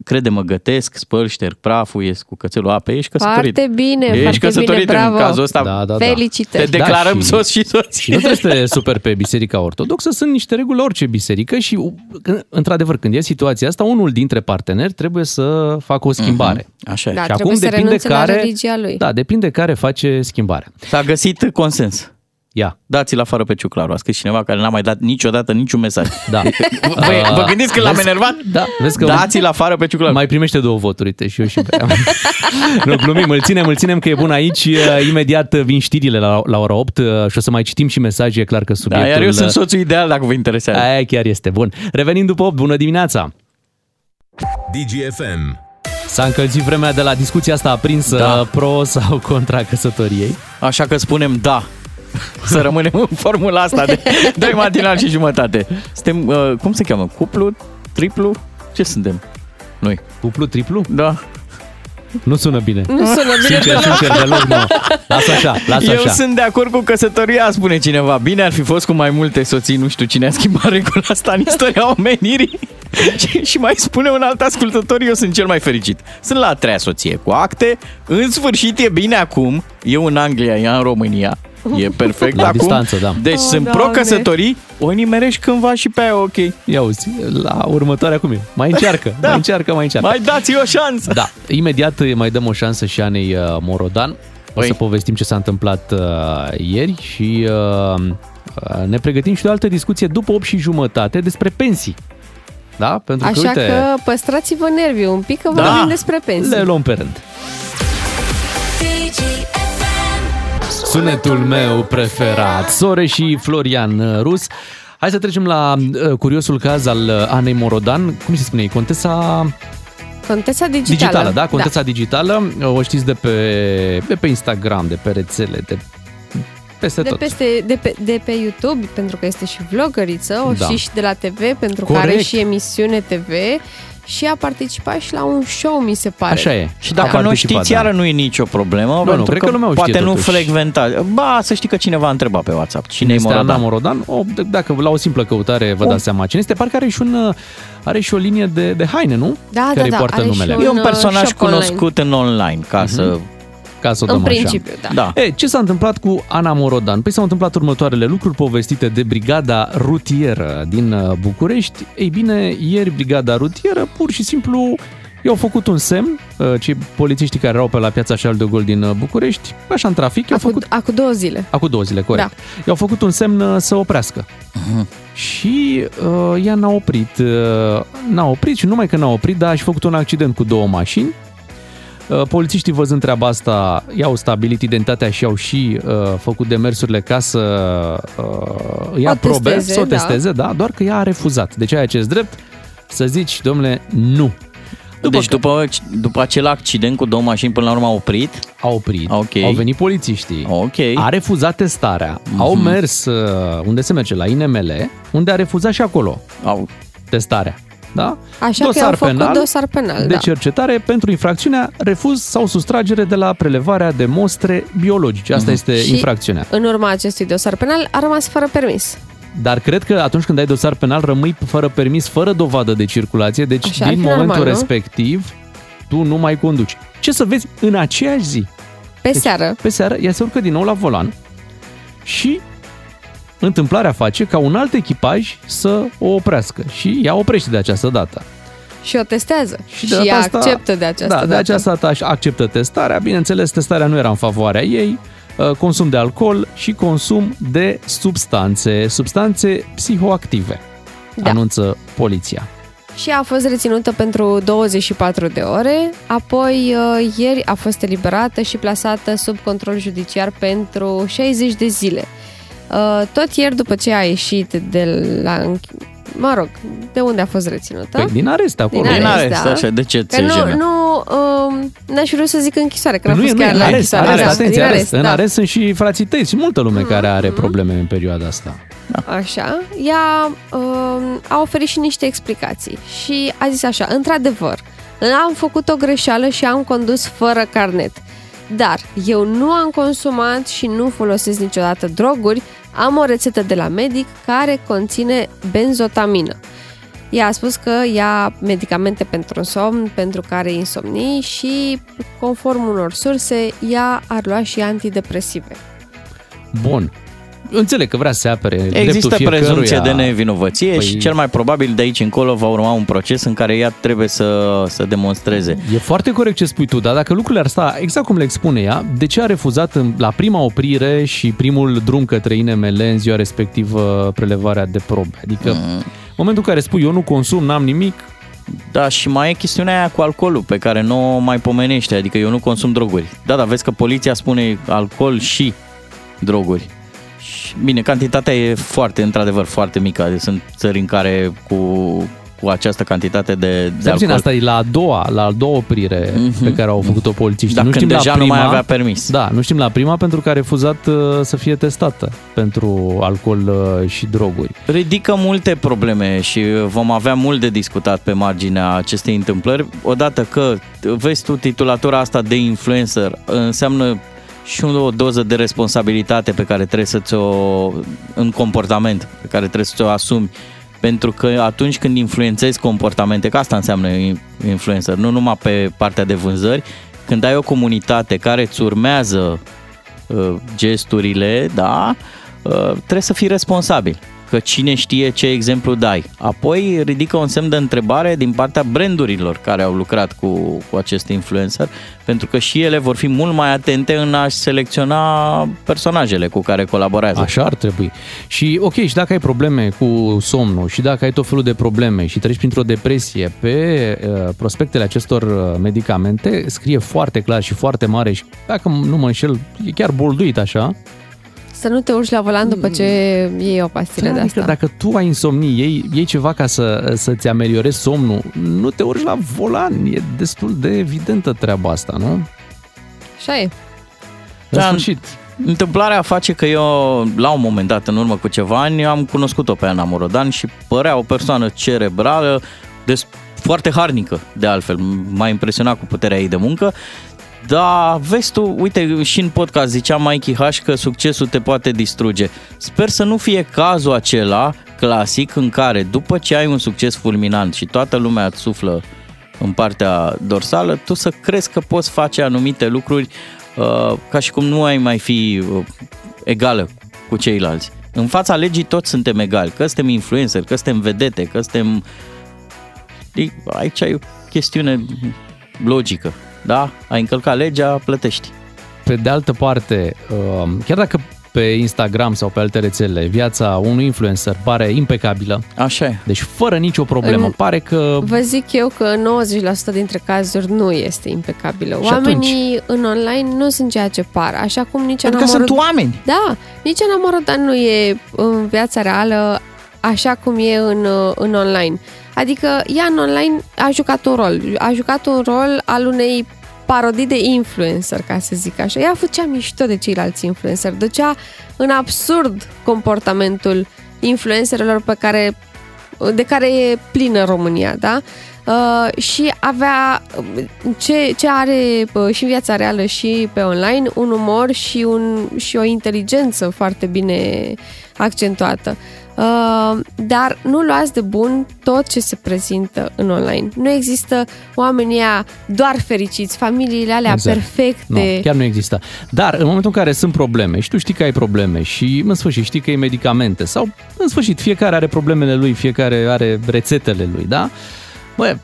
crede-mă, gătesc, spăl, șterg praful, ies cu cățelul apei, ești căsătorit. Foarte bine, ești foarte căsătorit bine, bravo. în cazul ăsta. Da, da, da. Felicitări. Te declarăm Da, și- soț și soție. Și nu trebuie să te superi pe Biserica Ortodoxă, sunt niște reguli la orice biserică și, când- într-adevăr, când e situația asta, unul dintre parteneri trebuie să facă o schimbare. Așa e. Da, și trebuie să renunțe la religia lui. Da, depinde care face schimbarea. S-a găsit consens. Ia, Dați-l afară pe Ciuclaru. A scris cineva care n-a mai dat niciodată niciun mesaj. da. Vă, vă gândiți că l-am Vezi- enervat? Da, vezi că Dați-l afară pe Ciuclaru. mai primește două voturi, uite, și eu și Bea. nu, glumim, îl ținem, îl ținem că e bun aici. Uh, Imediat vin știrile la, la ora 8 uh, și o să mai citim și mesaje, e clar că Da, subiectul... iar eu sunt soțul ideal dacă vă interesează. Aia chiar este bun. Revenim după 8, bună dimineața! DGFM. S-a încălzit vremea de la discuția asta aprinsă Da. pro sau contra căsătoriei. Așa că spunem da. Să rămânem în formula asta de doi matinal și jumătate. Suntem, uh, cum se cheamă? Cuplu? Triplu? Ce suntem? Noi. Cuplu, triplu? Da. Nu sună bine. Nu sună bine Sincer, sincer, deloc nu. Lasă așa, lasă Eu așa. sunt de acord cu căsătoria, spune cineva. Bine ar fi fost cu mai multe soții, nu știu cine a schimbat regula asta în istoria omenirii. și, și mai spune un alt ascultător, eu sunt cel mai fericit. Sunt la a treia soție cu acte, în sfârșit e bine acum, eu în Anglia, ea în România. E perfect La acum. distanță, da. Deci Oh, sunt Doamne. pro-căsătorii, o nimerești cândva și pe aia, ok. Ia uzi, la următoarea cum e? Mai încearcă, Da. mai încearcă, mai încearcă. Mai dați o șansă. Da, imediat îi mai dăm o șansă și Anei uh, Morodan. O Păi. să povestim ce s-a întâmplat uh, ieri și uh, uh, ne pregătim și de o altă discuție după 8 și jumătate despre pensii. Da? Pentru că, Așa uite, că păstrați-vă nervii un pic că Da. vorbim despre pensii. le luăm pe rând. Sunetul meu preferat, Sore și Florian uh, Rus. Hai să trecem la uh, curiosul caz al uh, Anei Morodan. Cum se spune? Contesa Contesa digitală. digitală, da? Contesa digitală. O știți de pe, de pe Instagram, de pe rețele, de peste De, tot. peste, de, pe, de pe YouTube, pentru că este și vlogăriță, o Da. știți și de la TV, pentru Corect. că are și emisiune TV și a participat și la un show, mi se pare. Așa e. Și dacă A nu participat, știți, da. iară nu e nicio problemă. nu, pentru cred că lumea o poate știe nu totuși. frecventa. Ba, să știi că cineva a întrebat pe WhatsApp. Cine, Cine e este Ana Morodan? Morodan? O, d- dacă la o simplă căutare vă O- dați seama cine este, parcă are și, un, uh, are și o linie de, de haine, nu? Da, Care da, îi da, poartă are și numele. un- E un uh, personaj shop online. cunoscut în online, ca să... Ca să o În dăm principiu, da. Da. așa. E, ce s-a întâmplat cu Ana Morodan? Păi s-au întâmplat următoarele lucruri povestite de Brigada Rutieră din uh, București. Ei bine, ieri Brigada Rutieră pur și simplu i-au făcut un semn, uh, cei polițiștii care erau pe la piața Charles de Gaulle din uh, București, așa în trafic, i-au Acum, făcut acum două zile. Acum două zile, corect. Da. I-au făcut un semn uh, să oprească. Și uh, ea n-a oprit. Uh, n-a oprit și numai că n-a oprit, dar a și făcut un accident cu două mașini. Uh, polițiștii văzând treaba asta i-au stabilit identitatea și au și uh, făcut demersurile ca să uh, ia O probe, testeze, să o da. testeze, da. doar că ea a refuzat. Deci ai acest drept să zici, domnule, nu. După deci după, după acel accident cu două mașini, până la urmă a oprit. A oprit, Ok. au venit polițiștii, Ok. a refuzat testarea, au mers uh, unde se merge, la INML, unde a refuzat și acolo Au. testarea. Da? Așa că i-au făcut dosar penal, de da. cercetare pentru infracțiunea refuz sau sustragere de la prelevarea de mostre biologice. Asta este Și infracțiunea. în urma acestui dosar penal a rămas fără permis. Dar cred că atunci când ai dosar penal rămâi fără permis, fără dovadă de circulație, deci Așa ar din fi momentul normal, nu? respectiv tu nu mai conduci. Ce să vezi în aceeași zi? Pe Deci, seară. Pe seară, ea se urcă din nou la volan și întâmplarea face ca un alt echipaj să o oprească și ea oprește de această dată. Și o testează. Și, de și data ea asta- acceptă de această da, de dată. această dată aș- acceptă testarea. Bineînțeles, testarea nu era în favoarea ei. Uh, Consum de alcool și consum de substanțe, substanțe psihoactive, Da. anunță poliția. Și a fost reținută pentru 24 de ore, apoi uh, ieri a fost eliberată și plasată sub control judiciar pentru 60 de zile. Uh, Tot ieri după ce a ieșit de la... înch- Mă rog, de unde a fost reținută? Păi, din arest acolo. Din Din arest, arest, da. așa, de ce Că ți nu, jenă? nu um, n-aș vrea să zic închisoare, că Păi n-a nu e, fost nu e, chiar la arest, închisoare. arest, da, atenție, din arest. În da. Mhm. arest sunt și frații tăi, și multă lume care are probleme în perioada asta. Așa, ea um, a oferit și niște explicații și a zis așa, într-adevăr, am făcut o greșeală și am condus fără carnet. Dar eu nu am consumat și nu folosesc niciodată droguri, am o rețetă de la medic care conține benzotamină. Ea a spus că ia medicamente pentru somn, pentru care insomnii și, conform unor surse, ea ar lua și antidepresive. Bun. Înțeleg că vrea să se apere Există dreptul prezumție fiecăruia. de nevinovăție Păi- și cel mai probabil de aici încolo va urma un proces în care ea trebuie să, să demonstreze. E foarte corect ce spui tu, dar dacă lucrurile ar sta exact cum le expune ea, de ce a refuzat în- la prima oprire și primul drum către INML în ziua respectivă prelevarea de probe? Adică, Mm. în momentul în care spui eu nu consum, n-am nimic, Da, și mai e chestiunea aia cu alcoolul pe care nu o mai pomenește, adică eu nu consum droguri. Da, dar vezi că poliția spune alcool și droguri. Și, bine, cantitatea e foarte, într-adevăr, foarte mică. Deci sunt țări în care cu, cu această cantitate de, de Stai puțin, alcool... asta e la a doua, la a doua oprire Mhm. pe care au făcut-o polițiștii. Dar nu când știm deja la nu prima, mai avea permis. Da, nu știm la prima pentru că a refuzat uh, să fie testată pentru alcool uh, și droguri. ridică multe probleme și vom avea mult de discutat pe marginea acestei întâmplări. Odată că, vezi tu, titulatura asta de influencer înseamnă și o doză de responsabilitate pe care trebuie să ți-o, în comportament, pe care trebuie să ți-o asumi. Pentru că atunci când influențezi comportamente, că asta înseamnă influencer, nu numai pe partea de vânzări, când ai o comunitate care îți urmează uh, gesturile, da, uh, trebuie să fii responsabil. Că cine știe ce exemplu dai. Apoi ridică un semn de întrebare din partea brandurilor care au lucrat cu, cu acest influencer, pentru că și ele vor fi mult mai atente în a selecționa personajele cu care colaborează. Așa ar trebui. Și ok, și dacă ai probleme cu somnul și dacă ai tot felul de probleme și treci printr-o depresie pe uh, prospectele acestor uh, medicamente, scrie foarte clar și foarte mare și dacă nu mă înșel, e chiar bolduit așa. Să nu te urci la volan după ce iei o pastilă de Adică asta. dacă tu ai insomnie, iei, iei ceva ca să, să-ți ameliorezi somnul, nu te urci la volan. E destul de evidentă treaba asta, nu? Așa e. În Da, sfârșit. Întâmplarea face că eu, la un moment dat, în urmă cu ceva ani, am cunoscut-o pe Ana Morodan și părea o persoană cerebrală, des, foarte harnică, de altfel. M-a impresionat cu puterea ei de muncă. Dar vezi tu, uite, și în podcast zicea Mikey H că succesul te poate distruge. Sper să nu fie cazul acela clasic în care după ce ai un succes fulminant și toată lumea îți suflă în partea dorsală, tu să crezi că poți face anumite lucruri uh, ca și cum nu ai mai fi uh, egală cu ceilalți. În fața legii toți suntem egali, că suntem influencer, că suntem vedete, că suntem... Ei, Aici ai o chestiune logică, da? Ai încălcat legea, plătești. Pe de altă parte, uh, chiar dacă pe Instagram sau pe alte rețele viața unui influencer pare impecabilă, Așa e. deci fără nicio problemă, În- pare că Vă zic eu că 90% dintre cazuri nu este impecabilă. Și Oamenii în online nu sunt ceea ce par, așa cum nici Pentru că Ana sunt Morodan- oameni. Da, nici Ana Morodan nu e în viața reală așa cum e în, uh, în online. Adică ea în online a jucat un rol. A jucat un rol al unei parodii de influencer, ca să zic așa. Ea făcea mișto de ceilalți influencer, ducea în absurd comportamentul influencerilor pe care, de care e plină România, da? Uh, și avea ce, ce are uh, și în viața reală și pe online, un umor și, un, și o inteligență foarte bine accentuată. Uh, dar nu luați de bun tot ce se prezintă în online. Nu există oamenii ăia doar fericiți, familiile alea Exact. perfecte. Nu, chiar nu există. Dar în momentul în care sunt probleme și tu știi că ai probleme și în sfârșit știi că e medicamente sau în sfârșit fiecare are problemele lui, fiecare are rețetele lui, da? Bă,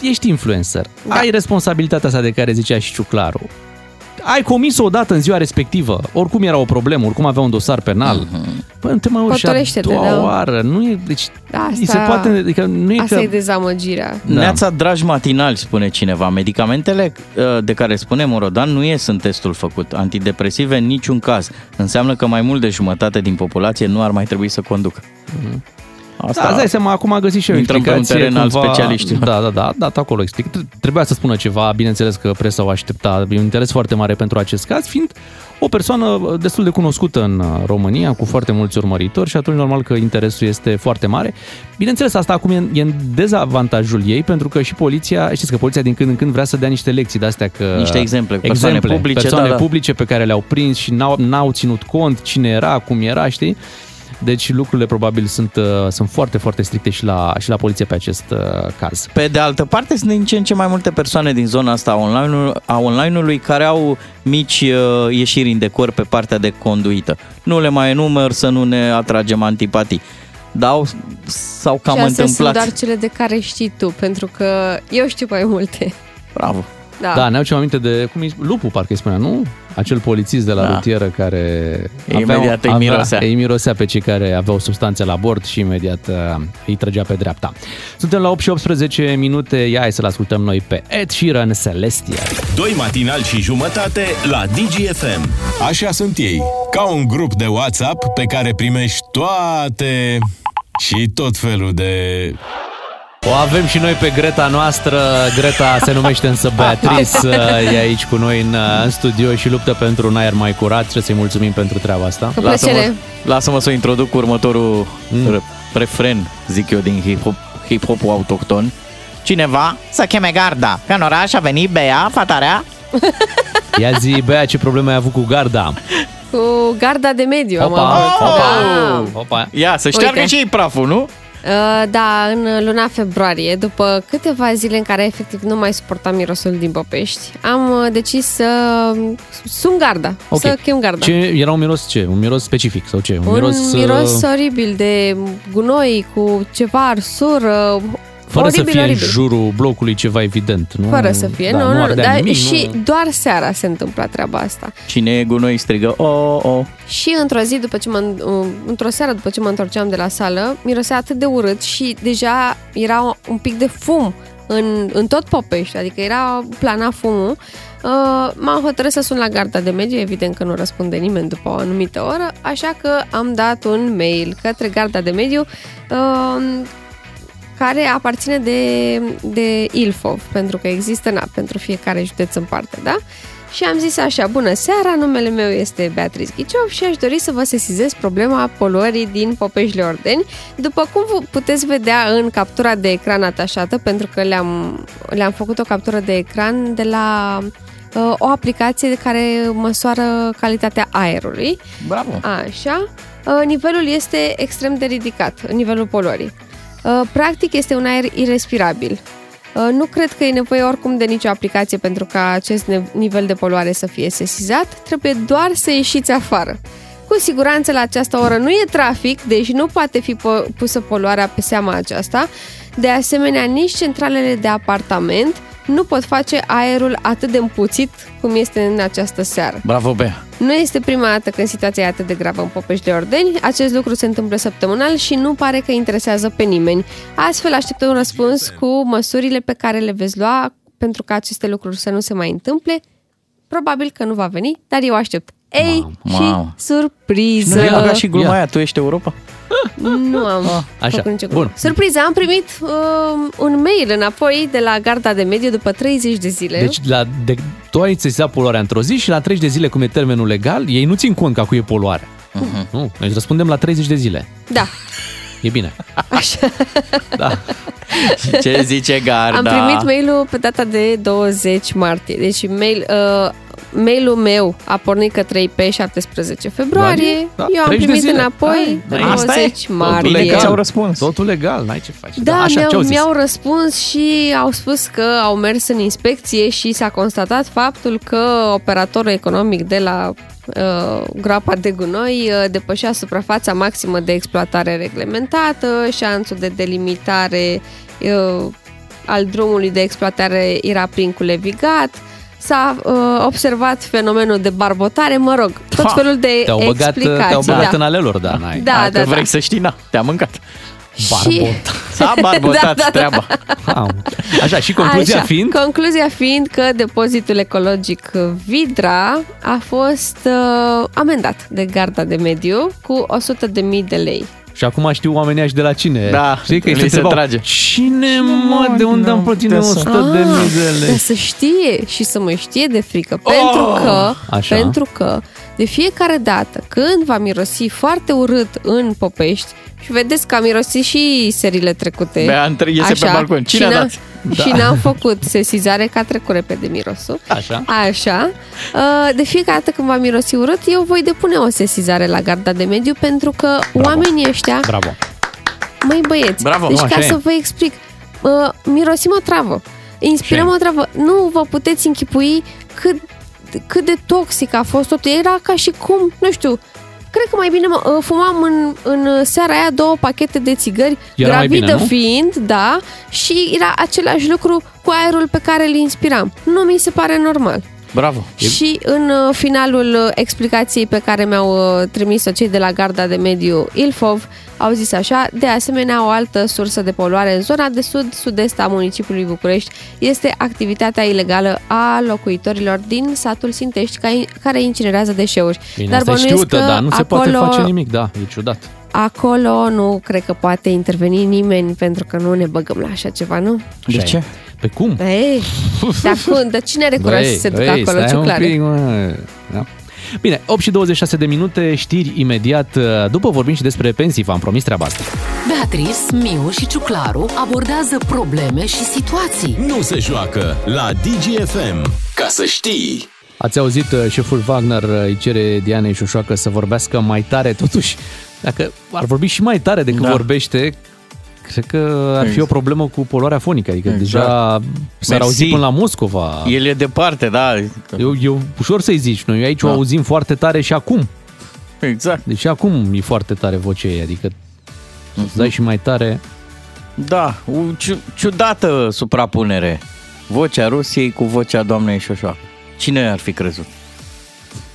ești influencer, da. ai responsabilitatea asta de care zicea și Ciuclaru. Ai comis-o odată în ziua respectivă, oricum era o problemă, oricum avea un dosar penal. Uh-huh. Bă, nu te mai urci a Potolește-te, doua da. oară. Nu e, deci, Asta, îi se poate, adică nu e asta că... e dezamăgirea. Da. Neața, dragi matinali, spune cineva, medicamentele uh, de care spune Morodan nu ies în testul făcut. Antidepresive în niciun caz. Înseamnă că mai mult de jumătate din populație nu ar mai trebui să conducă. Asta Da, îți dai seama, acum a găsit și o Intrăm pe un explicație teren al cumva... specialiștilor. Da, da, da, dat acolo explic. Trebuia să spună ceva, bineînțeles că presa o aștepta, e un interes foarte mare pentru acest caz, fiind o persoană destul de cunoscută în România, cu foarte mulți urmăritori și atunci normal că interesul este foarte mare. Bineînțeles, asta acum e, e în dezavantajul ei, pentru că și poliția, știți că poliția din când în când vrea să dea niște lecții de-astea că... Niște exemple cu persoane publice, persoane da, da. publice pe care le-au prins și n-au, n-au ținut cont cine era, cum era, știi? Deci lucrurile probabil sunt, uh, sunt foarte, foarte stricte și la, și la poliție pe acest uh, caz. Pe de altă parte, sunt din ce în ce mai multe persoane din zona asta a online a online-ului care au mici uh, ieșiri în decor pe partea de conduită. Nu le mai enumăr să nu ne atragem antipatii. Dar au, s-au cam și astea întâmplat. sunt doar cele de care știi tu, pentru că eu știu mai multe. Bravo. Da. Da, ne-au aminte de, cum e, Lupu parcă îi spunea, nu? Acel polițist de la Da. rutieră care Imediat îi mirosea. îi mirosea pe cei care aveau substanțe la bord și imediat uh, îi trăgea pe dreapta. Suntem la 8 și 18 minute, ia hai să-l ascultăm noi pe Ed Sheeran Celestia. Doi matinali și jumătate la DGFM. Așa sunt ei, ca un grup de WhatsApp pe care primești toate și tot felul de... O avem și noi pe Greta noastră. Greta se numește însă Beatrice, e aici cu noi în, în studio și luptă pentru un aer mai curat. Trebuie să-i mulțumim pentru treaba asta. Cu Lasă-mă, plăcere. lasă-mă să introduc următorul mm. refren, zic eu, din hip-hop, hip-hopul autohton. Cineva să cheme garda, că în oraș a venit Bea, fata rea. Ia zi, Bea, ce probleme ai avut cu garda? Cu garda de mediu am Opa, avut. opa, Da. opa. Ia, să șteargă Uite. și ei praful, nu? Uh, Da, în luna februarie, după câteva zile în care efectiv nu mai suportam mirosul din Popești, am uh, decis să sun garda, Ok. să chem garda. Ce, era un miros ce? Un miros specific sau ce? Un, Un miros, miros, uh, oribil de gunoi cu ceva arsur, uh, fără oribil, să fie oribil. în jurul blocului ceva evident. Nu? Fără să fie, da, nu, nu, nu, ardea dar nimic, și nu. doar seara se întâmpla treaba asta. Cine e gunoi strigă, o, oh, oh. Și într-o zi, după ce mă, uh, într-o seară după ce mă întorceam de la sală, mirosea atât de urât și deja era un pic de fum în, în tot Popești, adică era plana fumul. Uh, m-am hotărât să sun la garda de mediu, evident că nu răspunde nimeni după o anumită oră, așa că am dat un mail către garda de mediu uh, care aparține de, de Ilfov, pentru că există na, pentru fiecare județ în parte, da? Și am zis așa, bună seara, numele meu este Beatriz Ghiciov și aș dori să vă sesizez problema poluării din Popeșle Ordeni. După cum vă puteți vedea în captura de ecran atașată, pentru că le-am, le-am făcut o captură de ecran de la uh, o aplicație care măsoară calitatea aerului. Bravo. Așa. Uh, Nivelul este extrem de ridicat, nivelul poluării. Uh, Practic este un aer irrespirabil. Uh, Nu cred că e nevoie oricum de nicio aplicație pentru ca acest ne- nivel de poluare să fie sesizat, trebuie doar să ieșiți afară. Cu siguranță la această oră nu e trafic, deci nu poate fi po- pusă poluarea pe seama aceasta. De asemenea, nici centralele de apartament nu pot face aerul atât de împuțit cum este în această seară. Bravo, Bea. Nu este prima dată când situația e atât de gravă în Popești de Ordeni. Acest lucru se întâmplă săptămânal și nu pare că interesează pe nimeni. Astfel așteptă un răspuns cu măsurile pe care le veți lua pentru ca aceste lucruri să nu se mai întâmple. Probabil că nu va veni, dar eu aștept. Ei, Mamă. și surpriză! Nu i-a și gluma Ia. aia, tu ești Europa? Nu am așa. făcut nicio glumă. Bun. Surpriză, am primit uh, un mail înapoi de la Garda de Mediu după 30 de zile. Deci la, de, tu ai sesizat poluarea într-o zi și la 30 de zile, cum e termenul legal, ei nu țin cont că acum e poluare. Uh-huh. Nu, deci răspundem la 30 de zile. Da, E bine. așa. Da. Ce zice garda? Am primit mail-ul pe data de 20 martie. Deci mail, uh, mail-ul meu a pornit către ei pe 17 februarie. Da, Eu am 30 de primit zile. înapoi Da, pe asta 20 e. martie. Bine că ți-au răspuns. Totul legal, n-ai ce faci. Da, așa, mi-au, ce-au zis? mi-au răspuns și au spus că au mers în inspecție și s-a constatat faptul că operatorul economic de la uh, groapa de gunoi uh, depășea suprafața maximă de exploatare reglementată, șanțul de delimitare uh, al drumului de exploatare era prin culevigat, s-a uh, observat fenomenul de barbotare, mă rog, tot Ha! felul de Te-au băgat, explicații. te-au băgat da. în ale lor, da, n-ai. Da, Dacă da, vrei da. să știi, na, te-am mâncat. Și- S-a barbotat Da, da, da. treaba. Au. Așa, și concluzia Așa, fiind? Concluzia fiind că depozitul ecologic Vidra a fost uh, amendat de garda de mediu cu 100.000 de lei. Și acum știu oamenii ăștia de la cine. Da, Știi că îi li se se întrebau, trage. Cine mă, de unde am plătit de 100 să- de mii de Dar lei? să știe și să mă știe de frică, pentru că, Așa. pentru că De fiecare dată când va mirosi foarte urât în Popești, și vedeți că a mirosit și serile trecute. Bea între- iese pe balcon. Cine și a n-am- dat? Da. Și n-am făcut sesizare, că a trecut repede mirosul. Așa. Așa. Uh, De fiecare dată când va mirosi urât, eu voi depune o sesizare la garda de mediu pentru că oamenii ăștia Bravo. Măi băieți, Bravo, deci nu, ca așa e. să vă explic, uh, mirosim o travă, inspirăm Așa e. o travă, nu vă puteți închipui cât, cât de toxic a fost totul. Era ca și cum, nu știu, cred că mai bine mă, uh, fumam în, în seara aia două pachete de țigări, Era mai gravidă bine, nu? fiind, da, și era același lucru cu aerul pe care îl inspiram. Nu mi se pare normal. Bravo. Și în uh, finalul uh, explicației pe care mi-au uh, trimis-o cei de la Garda de Mediu Ilfov, au zis așa, de asemenea o altă sursă de poluare în zona de sud-sud-est a municipiului București este activitatea ilegală a locuitorilor din satul Sintești ca- care incinerează deșeuri. Bine, asta e bănuiesc știută, că dar nu se poate acolo- face nimic, da, e ciudat. Acolo nu cred că poate interveni nimeni pentru că nu ne băgăm la așa ceva, nu? De Așa ce? E. Pe cum? Ei, dar cum? Dar cine are curaj să se ducă Băi, acolo, stai un ciuclare? pic, mă. Da. Bine, 8 și 26 de minute, știri imediat. După vorbim și despre pensii, v-am promis treaba asta. Beatrice, Miu și Ciuclaru abordează probleme și situații. Nu se joacă la DGFM. Ca să știi... Ați auzit, uh, șeful Wagner uh, îi cere Dianei Șoșoacă să vorbească mai tare. Totuși, dacă ar vorbi și mai tare decât Da. vorbește, cred că ar fi Exact. o problemă cu poluarea fonică. Adică Exact. deja s-ar Mersi. auzi până la Moscova. El e departe, da. Eu, eu ușor să-i zici, noi aici Da. o auzim foarte tare și acum. Exact. Deci și acum e foarte tare vocea ei, adică să dai și mai tare. Da, o ciu- ciudată suprapunere. Vocea Rusiei cu vocea doamnei Șoșoacă. Cine ar fi crezut?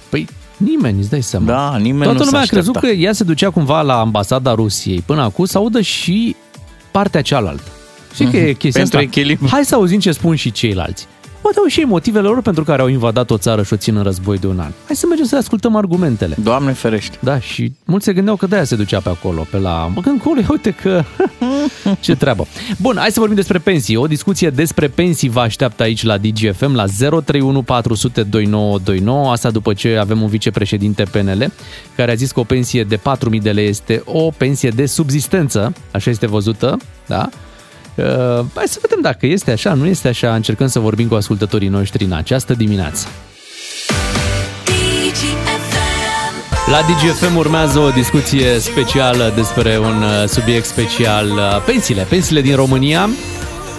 Păi nimeni, îți dai seama. Da, nimeni Toată nu lumea a s-a crezut aștepta. că ea se ducea cumva la ambasada Rusiei până acum să audă și partea cealaltă. Știi că e chestia Pentru asta? echilibru. Hai să auzim ce spun și ceilalți. Poate au și ei motivele lor pentru care au invadat o țară și o țin în război de un an. Hai să mergem să ascultăm argumentele. Doamne ferește. Da, și mulți se gândeau că de-aia se ducea pe acolo, pe la... Mă gând acolo, uite că... Ce treabă. Bun, hai să vorbim despre pensii. O discuție despre pensii vă așteaptă aici la DGFM la 031 400 2929. Asta după ce avem un vicepreședinte PNL care a zis că o pensie de 4.000 de lei este o pensie de subzistență. Așa este văzută, da? Uh, hai să vedem dacă este așa, nu este așa. Încercăm să vorbim cu ascultătorii noștri în această dimineață. La DGFM urmează o discuție specială despre un uh, subiect special, uh, pensiile, pensiile din România.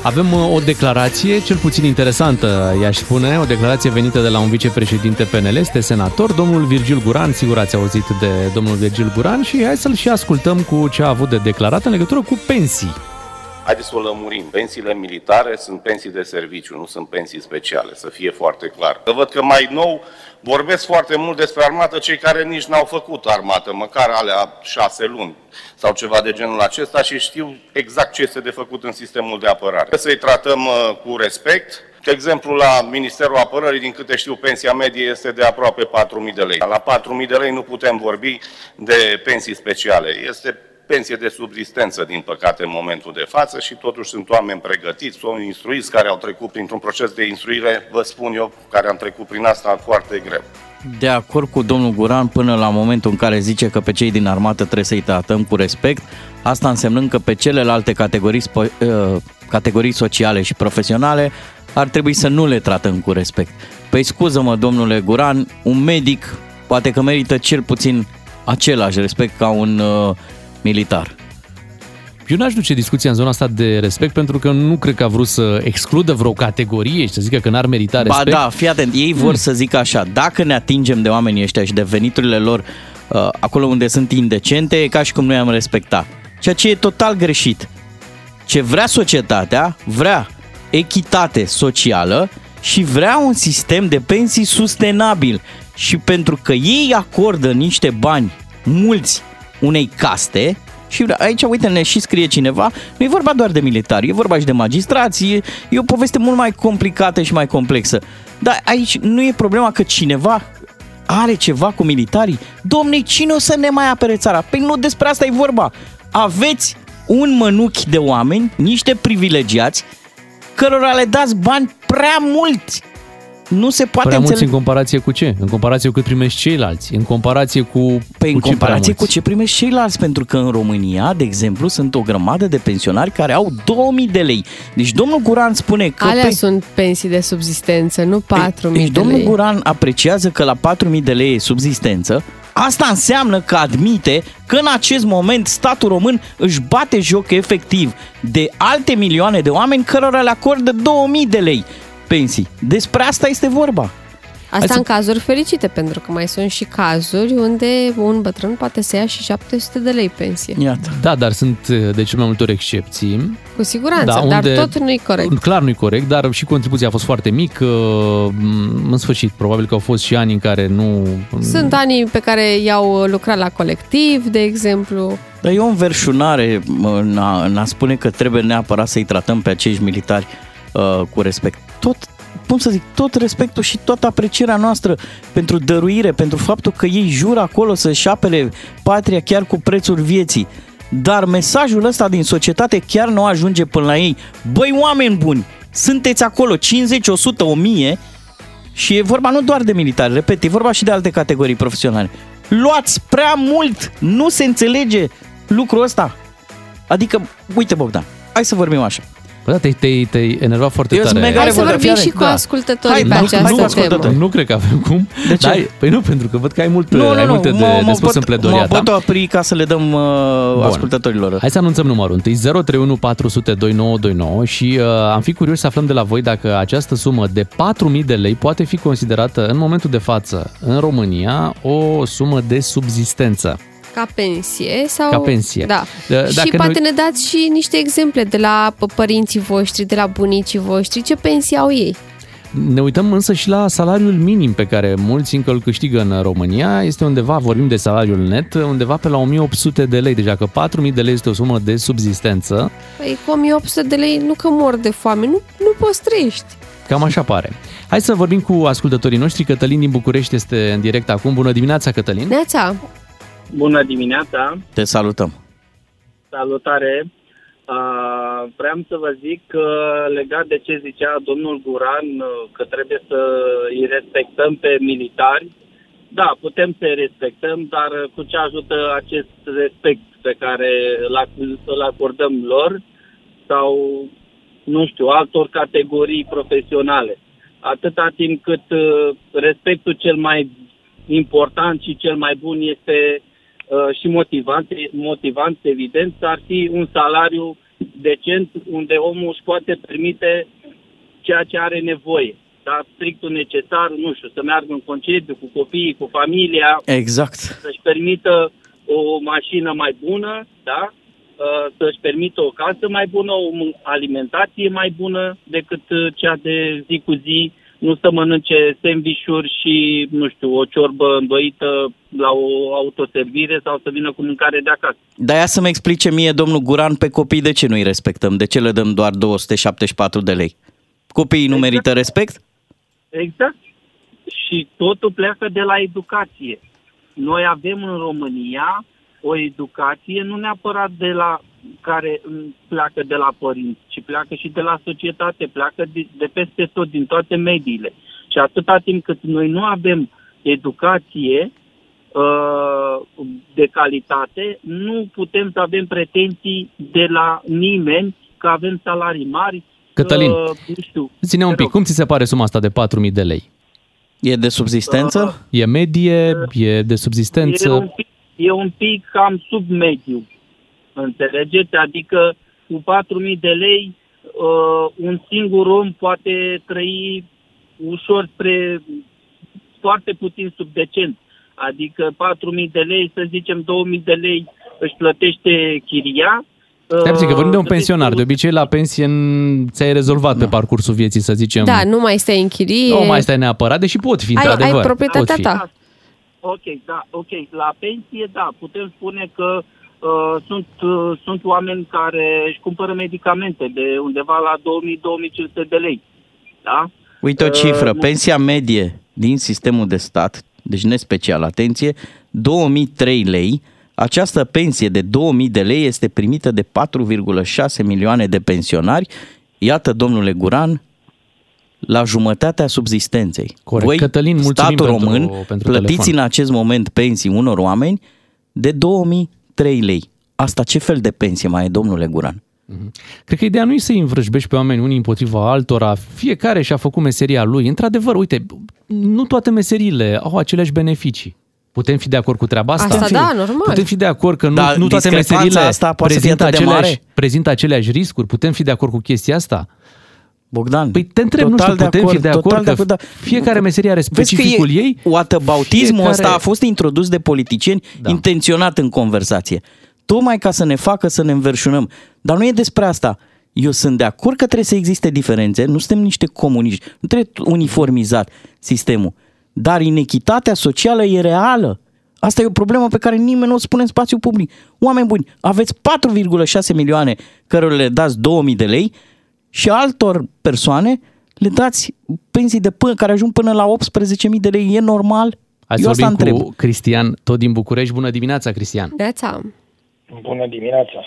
Avem uh, o declarație, cel puțin interesantă, i-aș spune, o declarație venită de la un vicepreședinte PNL, este senator, domnul Virgil Guran, sigur ați auzit de domnul Virgil Guran și hai să-l și ascultăm cu ce a avut de declarat în legătură cu pensii. Haideți să o lămurim. Pensiile militare sunt pensii de serviciu, nu sunt pensii speciale, să fie foarte clar. Că văd că mai nou vorbesc foarte mult despre armată cei care nici n-au făcut armată, măcar alea șase luni sau ceva de genul acesta și știu exact ce este de făcut în sistemul de apărare. Trebuie să-i tratăm uh, cu respect. De exemplu, la Ministerul Apărării, din câte știu, pensia medie este de aproape 4.000 de lei. La 4.000 de lei nu putem vorbi de pensii speciale. Este pensie de subsistență, din păcate, în momentul de față și totuși sunt oameni pregătiți, oameni instruiți care au trecut printr-un proces de instruire, vă spun eu, care am trecut prin asta foarte greu. De acord cu domnul Guran până la momentul în care zice că pe cei din armată trebuie să-i tratăm cu respect, asta însemnând că pe celelalte categorii, spo- uh, categorii sociale și profesionale ar trebui să nu le tratăm cu respect. Păi scuză-mă, domnule Guran, un medic poate că merită cel puțin același respect ca un uh, militar. Eu n-aș duce discuția în zona asta de respect pentru că nu cred că a vrut să excludă vreo categorie și să zică că n-ar merita respect. Ba da, fii atent, ei vor să zică așa, dacă ne atingem de oamenii ăștia și de veniturile lor uh, acolo unde sunt indecente, e ca și cum noi am respecta. Ceea ce e total greșit. Ce vrea societatea, vrea echitate socială și vrea un sistem de pensii sustenabil. Și pentru că ei acordă niște bani mulți unei caste, și aici, uite, ne și scrie cineva, nu e vorba doar de militari, e vorba și de magistrați, e, e o poveste mult mai complicată și mai complexă. Dar aici nu e problema că cineva are ceva cu militarii. Domne, cine o să ne mai apere țara? Păi nu despre asta e vorba. Aveți un mănuchi de oameni, niște privilegiați, cărora le dați bani prea mulți. Nu se poate Prea mulți înțelege. în comparație cu ce? În comparație cu cât primești ceilalți? În comparație cu, Păi cu în ce comparație prea cu ce primești ceilalți, pentru că în România, de exemplu, sunt o grămadă de pensionari care au 2000 de lei. Deci domnul Guran spune că... Alea pe- sunt pensii de subsistență, nu 4.000 Deci de domnul lei. Guran apreciază că la 4.000 de lei e subzistență. Asta înseamnă că admite că în acest moment statul român își bate joc efectiv de alte milioane de oameni cărora le acordă 2000 de lei pensii. Despre asta este vorba. Asta Hai în cazuri fericite, pentru că mai sunt și cazuri unde un bătrân poate să ia și 700 de lei pensie. Iată. Da, dar sunt de cel mai multe ori excepții. Cu siguranță, Da, dar unde- tot nu-i corect. Clar nu-i corect, dar și contribuția a fost foarte mică. În sfârșit, probabil că au fost și ani în care nu... Sunt anii pe care i-au lucrat la colectiv, de exemplu. Dar e o înverșunare mă, în a, în a spune că trebuie neapărat să-i tratăm pe acești militari uh, cu respect. Tot, cum să zic, tot respectul și toată aprecierea noastră pentru dăruire, pentru faptul că ei jură acolo să-și apere patria chiar cu prețul vieții. Dar mesajul ăsta din societate chiar nu ajunge până la ei. Băi, oameni buni, sunteți acolo 50, 100, 1000 și e vorba nu doar de militari, repet, e vorba și de alte categorii profesionale. Luați prea mult, nu se înțelege lucrul ăsta. Adică, uite Bogdan, hai să vorbim așa. Bă, da, te-ai, te-ai, te-ai enervat foarte Eu sunt tare. mega Hai să vorbim revoltat. și cu Da. ascultătorii Hai, pe da, hai această cu temă. ascultătorii. Nu cred că avem cum. De ce? Da, păi nu, pentru că văd că ai, mult, Nu, ai nu, nu, multe de, mă, de mă, spus în pot, pledoria mă ta. pot opri ca să le dăm uh, ascultătorilor. Hai să anunțăm numărul întâi 031 400 2929 și uh, am fi curioși să aflăm de la voi dacă această sumă de 4.000 de lei poate fi considerată în momentul de față în România o sumă de subzistență. Ca pensie sau... Ca pensie. Da. Da, și dacă poate noi- ne dați și niște exemple de la p- părinții voștri, de la bunicii voștri, ce pensii au ei. Ne uităm însă și la salariul minim pe care mulți încă îl câștigă în România. Este undeva, vorbim de salariul net, undeva pe la 1800 de lei. Deci dacă 4000 de lei este o sumă de subzistență, Păi cu 1800 de lei nu că mor de foame, nu, nu poți trăiești. cam așa pare. Hai să vorbim cu ascultătorii noștri. Cătălin din București este în direct acum. Bună dimineața, Cătălin! Neața, Bună dimineața, Te salutăm. salutare. Uh, vreau să vă zic că legat de ce zicea domnul Guran, uh, că trebuie să îi respectăm pe militari, da, putem să-i respectăm, dar uh, cu ce ajută acest respect pe care îl ac- îl acordăm lor sau, nu știu, altor categorii profesionale. Atâta timp cât uh, respectul cel mai important și cel mai bun este uh, și motivant, motivant, evident, ar fi un salariu decent unde omul își poate permite ceea ce are nevoie. Da, strictul necesar, nu știu, să meargă în concediu cu copiii, cu familia, Exact. să-și permită o mașină mai bună, da? Uh, să-și permită o casă mai bună, o m- alimentație mai bună decât uh, cea de zi cu zi, nu să mănânce sandvișuri și, nu știu, o ciorbă îndoită la o autoservire sau să vină cu mâncare de acasă. Dar ia să-mi explice mie, domnul Guran, pe copii de ce nu-i respectăm? De ce le dăm doar 274 de lei? Copiii nu merită respect? Exact. Și totul pleacă de la educație. Noi avem în România o educație nu neapărat de la care mm, pleacă de la părinți, ci pleacă și de la societate, pleacă de, de peste tot, din toate mediile. Și atâta timp cât noi nu avem educație uh, de calitate, nu putem să avem pretenții de la nimeni că avem salarii mari. Cătălin, că, nu știu, Ține un te pic, rog. cum ți se pare suma asta de 4.000 de lei? E de subzistență? E medie? E de E un, subzistență? pic, e un pic cam sub mediu, înțelegeți? Adică cu 4.000 de lei uh, un singur om poate trăi ușor spre foarte puțin sub decent. Adică 4.000 de lei, să zicem 2.000 de lei își plătește chiria. Stai puțin, că vorbim de un uh, pensionar. De obicei, la pensie n- ți-ai rezolvat pe parcursul vieții, să zicem. da, nu mai stai în chirie. Nu mai stai neapărat, deși pot fi, ai, într-adevăr. ai proprietatea pot fi. ta. Ok, da, ok. La pensie, da, putem spune că uh, sunt, uh, sunt oameni care își cumpără medicamente de undeva la 2000-2500 de lei. Da? Uite o Uh, cifră, nu- pensia medie din sistemul de stat, deci nespecial, atenție, 2003 lei. Această pensie de 2000 de lei este primită de 4,6 milioane de pensionari. Iată, domnule Guran, la jumătatea subzistenței. Corect. Voi, Cătălin, mulțumim statul pentru- român, pentru plătiți telefon. în acest moment pensii unor oameni de 2003 lei. Asta ce fel de pensie mai e, domnule Guran? Cred că ideea nu e să-i învrăjbești pe oameni unii împotriva altora. Fiecare și-a făcut meseria lui. Într-adevăr, uite, nu toate meseriile au aceleași beneficii. Putem fi de acord cu treaba asta? Asta da, normal. Putem fi de acord că nu, Dar nu toate discrepanța meseriile asta poate să fie prezintă, atât de aceleași, mare? prezintă aceleași riscuri. Putem fi de acord cu chestia asta? Bogdan, Păi te întreb, nu total știu, putem fi de acord total că acord, dar- fiecare meserie are Vezi că specificul e, ei? Whataboutismul Fiecare- ăsta a fost introdus de politicieni Da. da. intenționat în conversație. Tocmai ca să ne facă să ne înverșunăm. Dar nu e despre asta. Eu sunt de acord că trebuie să existe diferențe, nu suntem niște comuniști, nu trebuie uniformizat sistemul. Dar inechitatea socială e reală. Asta e o problemă pe care nimeni nu o spune în spațiu public. Oameni buni, aveți 4,6 milioane cărora le dați 2000 de lei și altor persoane le dați pensii de până, care ajung până la 18.000 de lei. E normal? Hai să Eu asta vorbim întreb. cu Cristian, tot din București. Bună dimineața, Cristian! Neața. Bună dimineața!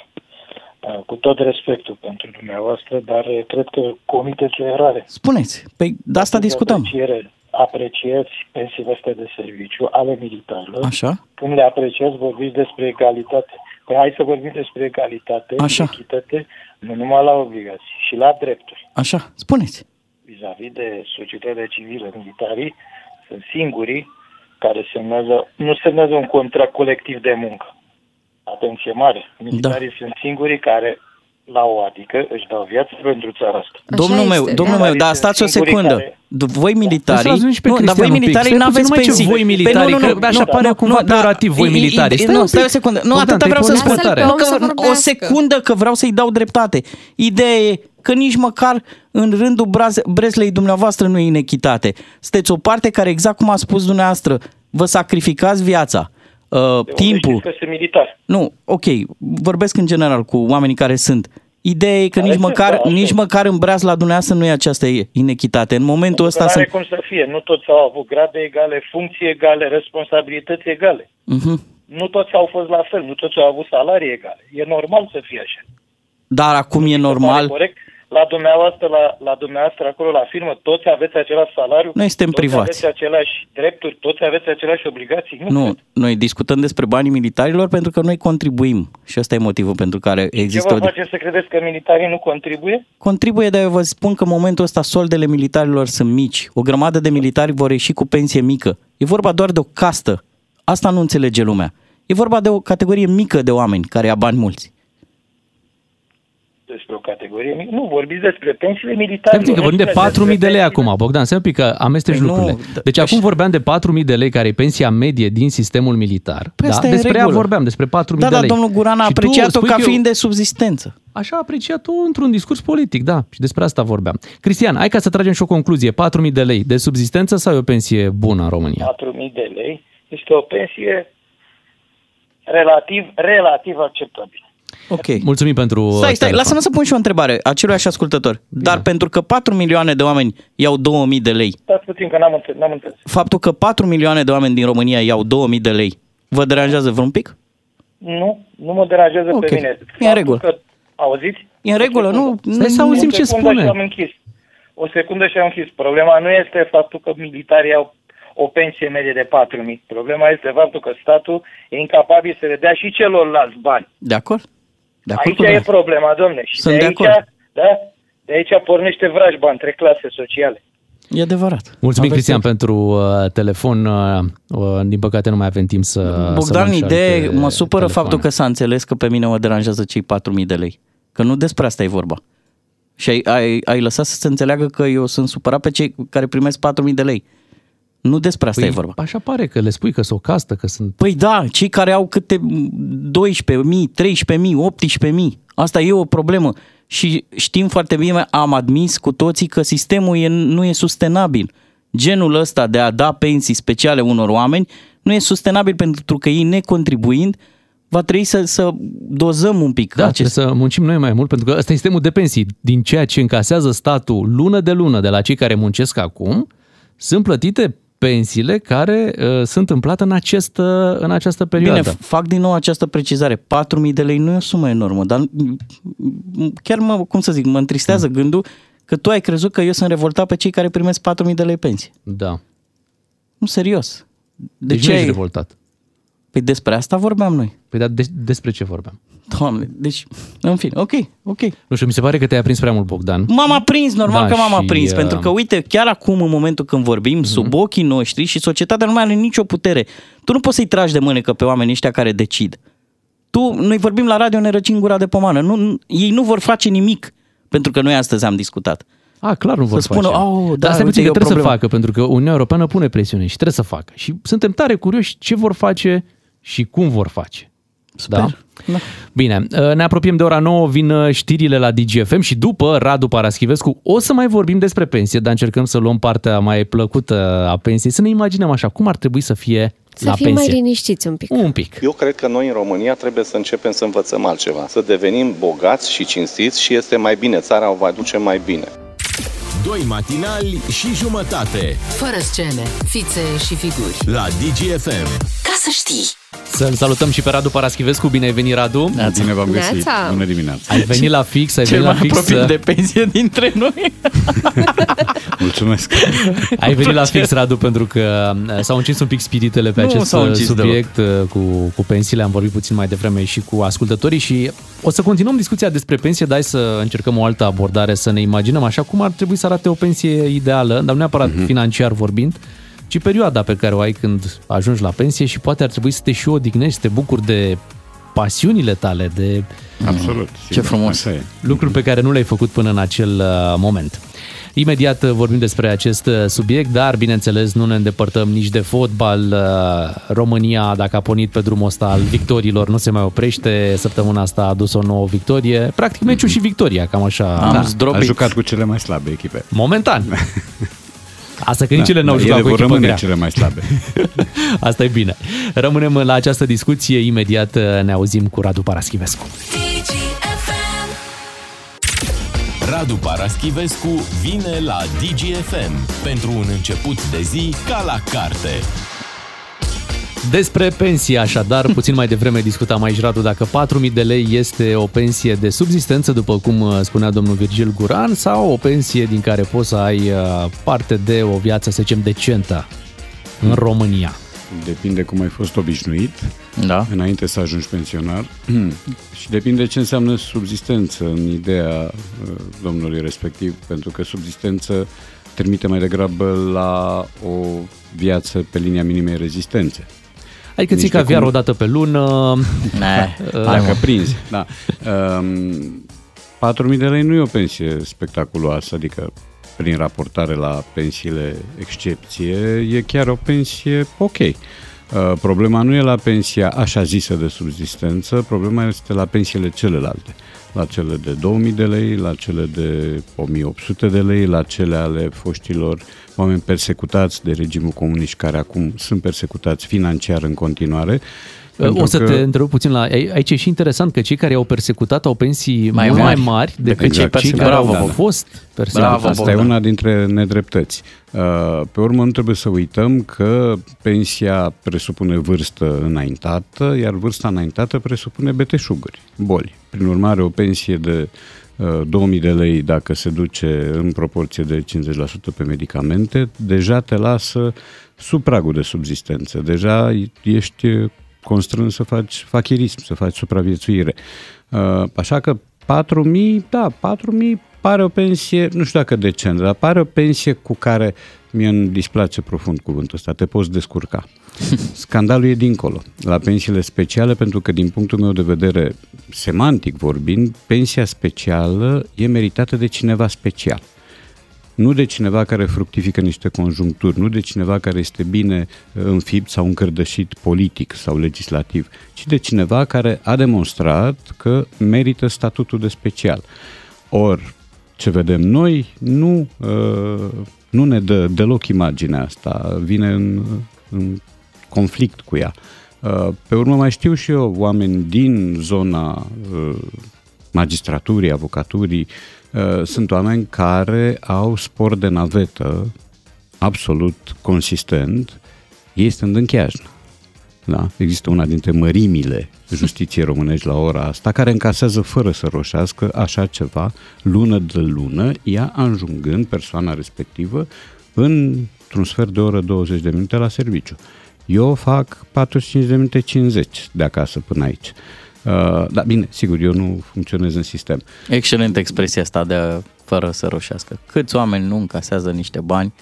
Uh, Cu tot respectul pentru dumneavoastră, dar uh, cred că comiteți o eroare. Spuneți, păi de asta discutăm. Apreciere, apreciați pensiile astea de serviciu ale militarilor. Așa? Când le apreciați, vorbiți despre egalitate. Păi hai să vorbim despre egalitate, Așa. echitate, nu numai la obligații, și la drepturi. Așa, spuneți. Vis-a-vis de societatea civilă, militarii sunt singurii care semnează, nu semnează un contract colectiv de muncă. Atenție mare. Militarii da. sunt singurii care la o adică își dau viață pentru țara asta. domnul meu, este, domnul da. meu, dar stați o Singurii secundă. care- D- Voi militarii, Lăsați-l și pe nu, dar voi Cristian un pic. militarii Stai nu puțin, aveți numai ce pensii. voi Păi militarii, nu, nu, că așa nu, pare nu, cumva nu, da, peorativ, voi i- i- militarii. i- Stai Nu, un stai o pic. secundă. Nu, Bogdan, atâta te-ai vreau să pornit spun. Lasă-l pe Nu, om că să o vorbească. secundă că vreau să-i dau dreptate. Ideea e că nici măcar în rândul Braz- Breslei dumneavoastră nu e inechitate. Sunteți o parte care, exact cum a spus dumneavoastră, vă sacrificați viața, uh, De unde timpul. știți că sunt militar. Nu, ok, vorbesc în general cu oamenii care sunt. Ideea e că Care nici sunt, măcar, da, așa nici e. măcar în breaz la dumneavoastră nu e această inechitate. În momentul Pentru ăsta că sunt... Nu are cum să fie. Nu toți au avut grade egale, funcții egale, responsabilități egale. Mhm. Nu toți au fost la fel, nu toți au avut salarii egale. E normal să fie așa. Dar acum e Se pare normal. Corect? La dumneavoastră, la, la dumneavoastră acolo la firmă, toți aveți același salariu? Noi suntem toți privați. aveți aceleași drepturi? Toți aveți aceleași obligații? Nu. Nu, cred. noi discutăm despre banii militarilor pentru că noi contribuim. Și ăsta e motivul pentru care Ce există vă o... face să credeți că militarii nu contribuie? Contribuie, dar eu vă spun că în momentul ăsta soldele militarilor sunt mici. O grămadă de militari vor ieși cu pensie mică. E vorba doar de o castă. Asta nu înțelege lumea. E vorba de o categorie mică de oameni care ia bani mulți. Despre o categorie mică. Nu, vorbiți despre pensiile Stai militare. puțin că vorbim de 4.000 de lei acum, Bogdan, stai un pic că amesteci Păi nu, lucrurile. d- Deci acum vorbeam de 4.000 de lei, care e pensia medie din sistemul militar. Păi da? asta e în Despre ea regulă. vorbeam, despre 4.000 Da, de dar lei. domnul Guran a Și tu apreciat-o spui ca că eu- fiind de subzistență. Așa a apreciat-o într-un discurs politic, da, și despre asta vorbeam. Cristian, hai ca să tragem și o concluzie. 4.000 de lei de subzistență sau e o pensie bună în România? 4.000 de lei este o pensie relativ, relativ acceptabilă. Ok. Mulțumim pentru Stai, stai, telefon. lasă-mă să pun și o întrebare aceluiași ascultător. Dar pentru că 4 milioane de oameni iau 2000 de lei, Stați puțin că n-am înțeles. N-am înțeles. faptul că 4 milioane de oameni din România iau 2000 de lei, vă deranjează vreun pic? Nu, nu mă deranjează Ok. pe mine. E în Faptul regulă. Că, auziți? E în regulă, nu? Stai să auzim o ce secundă spune. Și am închis. O secundă și am închis. Problema nu este faptul că militarii au o pensie medie de 4.000. Problema este faptul că statul e incapabil să le dea și celorlalți bani. De acord? De acord Aici cu e dumneavoastră. problema, domne. Și Sunt de, de aici, acord. Da? De aici pornește vrajba între clase sociale. E adevărat. Mulțumim, Aveți Cristian, pentru uh, telefon. Uh, uh, din păcate nu mai avem timp să... să Bogdan, luăm și idee, alte mă supără telefoane. faptul că s-a înțeles că pe mine mă deranjează cei 4.000 de lei. Că nu despre asta e vorba. Și ai, ai, ai lăsat să se înțeleagă că eu sunt supărat pe cei care primesc 4.000 de lei. Nu despre asta Păi, e vorba. Așa pare că le spui că sunt o castă, că sunt... Păi da, cei care au câte 12.000, 13.000, 18.000, asta e o problemă. Și știm foarte bine, am admis cu toții că sistemul e, nu e sustenabil. Genul ăsta de a da pensii speciale unor oameni nu e sustenabil pentru că ei necontribuind va trebui să, să dozăm un pic Da, acest... trebuie să muncim noi mai mult, pentru că ăsta e sistemul de pensii. Din ceea ce încasează statul lună de lună de la cei care muncesc acum, sunt plătite pensiile care uh, sunt în plată în, acest, uh, în această perioadă. Bine, fac din nou această precizare. 4.000 de lei nu e o sumă enormă, dar mm, chiar mă, cum să zic, mă întristează gândul că tu ai crezut că eu sunt revoltat pe cei care primesc 4.000 de lei pensie. Da. Nu, serios. De Deci ce nu ești ai... revoltat. Păi despre asta vorbeam noi. Păi dar de, despre ce vorbeam? Doamne, deci, în fine, ok, ok. Nu știu, mi se pare că te-ai aprins prea mult, Bogdan. M-am aprins, normal Da, că m-am și, aprins, uh, pentru că, uite, chiar acum, în momentul când vorbim, sub ochii noștri și societatea nu mai are nicio putere. Tu nu poți să-i tragi de mânecă pe oamenii ăștia care decid. Tu, noi vorbim la radio, ne răcim gura de pomană. Nu, nu- ei nu vor face nimic, pentru că noi astăzi am discutat. A, clar nu vor Să spună, face. "Au, da, Dar stai uite, puțin e că o trebuie să problemă." facă, pentru că Uniunea Europeană pune presiune și trebuie să facă. Și suntem tare curioși ce vor face și cum vor face. Sper. Da? Da. Bine, ne apropiem de ora 9, vin uh, știrile la DGFM și după Radu Paraschivescu o să mai vorbim despre pensie, dar încercăm să luăm partea mai plăcută a pensiei, să ne imaginăm așa, cum ar trebui să fie Să la fim pensie. mai liniștiți un pic. Un pic. Eu cred că noi în România trebuie să începem să învățăm altceva, să devenim bogați și cinstiți și este mai bine, țara o va duce mai bine. Doi matinali și jumătate Fără scene, fițe și figuri. la DGFM. Ca să știi! Să-l salutăm și pe Radu Paraschivescu. Bine ai venit, Radu! Bine v-am găsit. Neața. Bună dimineața. Ai venit la fix, ai Cel venit la mai fix. apropiat uh, de pensie dintre noi. Mulțumesc. Ai venit la fix, Radu, pentru că uh, s-au încins un pic spiritele pe Nu acest s-au uh, încins subiect uh, cu, cu pensiile. Am vorbit puțin mai devreme și cu ascultătorii și o să continuăm discuția despre pensie, dar hai să încercăm o altă abordare, să ne imaginăm așa cum ar trebui să arate o pensie ideală, dar nu neapărat Mhm. financiar vorbind, ci perioada pe care o ai când ajungi la pensie și poate ar trebui să te și odihnești, să te bucuri de pasiunile tale, de Absolut. Ce sigur, frumos. Așa e. lucruri pe care nu le-ai făcut până în acel uh, moment. Imediat uh, vorbim despre acest uh, subiect, dar bineînțeles nu ne îndepărtăm nici de fotbal. Uh, România, dacă a pornit pe drumul ăsta al victorilor, nu se mai oprește. Săptămâna asta a adus o nouă victorie. Practic meciul și victoria, cam așa. Am Da. A zdrobit. jucat cu cele mai slabe echipe. Momentan. Asta că nici ele n-au Da, jucat ele cu vor echipă rămâne grea. cele mai slabe. Asta e bine. Rămânem la această discuție. Imediat uh, ne auzim cu Radu Paraschivescu. Radu Paraschivescu vine la DGFM pentru un început de zi ca la carte. Despre pensie, așadar, puțin mai devreme discutam aici, Radu, dacă 4.000 de lei este o pensie de subzistență, după cum uh, spunea domnul Virgil Guran, sau o pensie din care poți să ai uh, parte de o viață, să zicem, decentă în România. Depinde cum ai fost obișnuit Da. înainte să ajungi pensionar și depinde ce înseamnă subzistență în ideea uh, domnului respectiv, pentru că subzistență trimite mai degrabă la o viață pe linia minimei rezistențe. Adică ții Niște caviar cum- o dată pe lună, Ne, Dacă prinzi, da. Um, 4.000 de lei nu e o pensie spectaculoasă, adică prin raportare la pensiile excepție, e chiar o pensie ok. Uh, problema nu e la pensia așa zisă de subzistență, problema este la pensiile celelalte. La cele de 2000 de lei, la cele de 1800 de lei, la cele ale foștilor oameni persecutați de regimul comunist care acum sunt persecutați financiar în continuare. o să că- te întreb puțin la... Aici e și interesant că cei care au persecutat au pensii Mai mai mult mari mai mari decât decât cei, cei cei care persecutați. au Bravo, fost persecutați. Bravo, Asta e Bogdan. una dintre nedreptăți. Uh, Pe urmă, nu trebuie să uităm că pensia presupune vârstă înaintată, iar vârsta înaintată presupune beteșuguri, boli. Prin urmare, o pensie de uh, 2000 de lei, dacă se duce în proporție de 50% pe medicamente, deja te lasă sub pragul de subzistență. Deja ești constrâns să faci fachirism, să faci supraviețuire. Uh, Așa că 4.000, da, 4.000 pare o pensie, nu știu dacă decentă, dar pare o pensie cu care mie îmi displace profund cuvântul ăsta, te poți descurca. Scandalul e dincolo, la pensiile speciale, pentru că din punctul meu de vedere, semantic vorbind, pensia specială e meritată de cineva special nu de cineva care fructifică niște conjuncturi, nu de cineva care este bine uh, înfipt sau încărdășit politic sau legislativ, ci de cineva care a demonstrat că merită statutul de special. Or, ce vedem noi nu, uh, nu ne dă deloc imaginea asta, vine în, în conflict cu ea. Uh, Pe urmă mai știu și eu oameni din zona uh, magistraturii, avocaturii, uh, sunt oameni care au spor de navetă absolut consistent, ei stând în cheajnă. Da? Există una dintre mărimile justiției românești la ora asta, care încasează fără să roșească așa ceva, lună de lună, ea ajungând persoana respectivă într-un sfert de oră 20 de minute la serviciu. Eu fac 45 de minute 50 de acasă până aici. Uh, dar bine, sigur, eu nu funcționez în sistem. Excelentă expresia asta de fără să roșească. Câți oameni nu încasează niște bani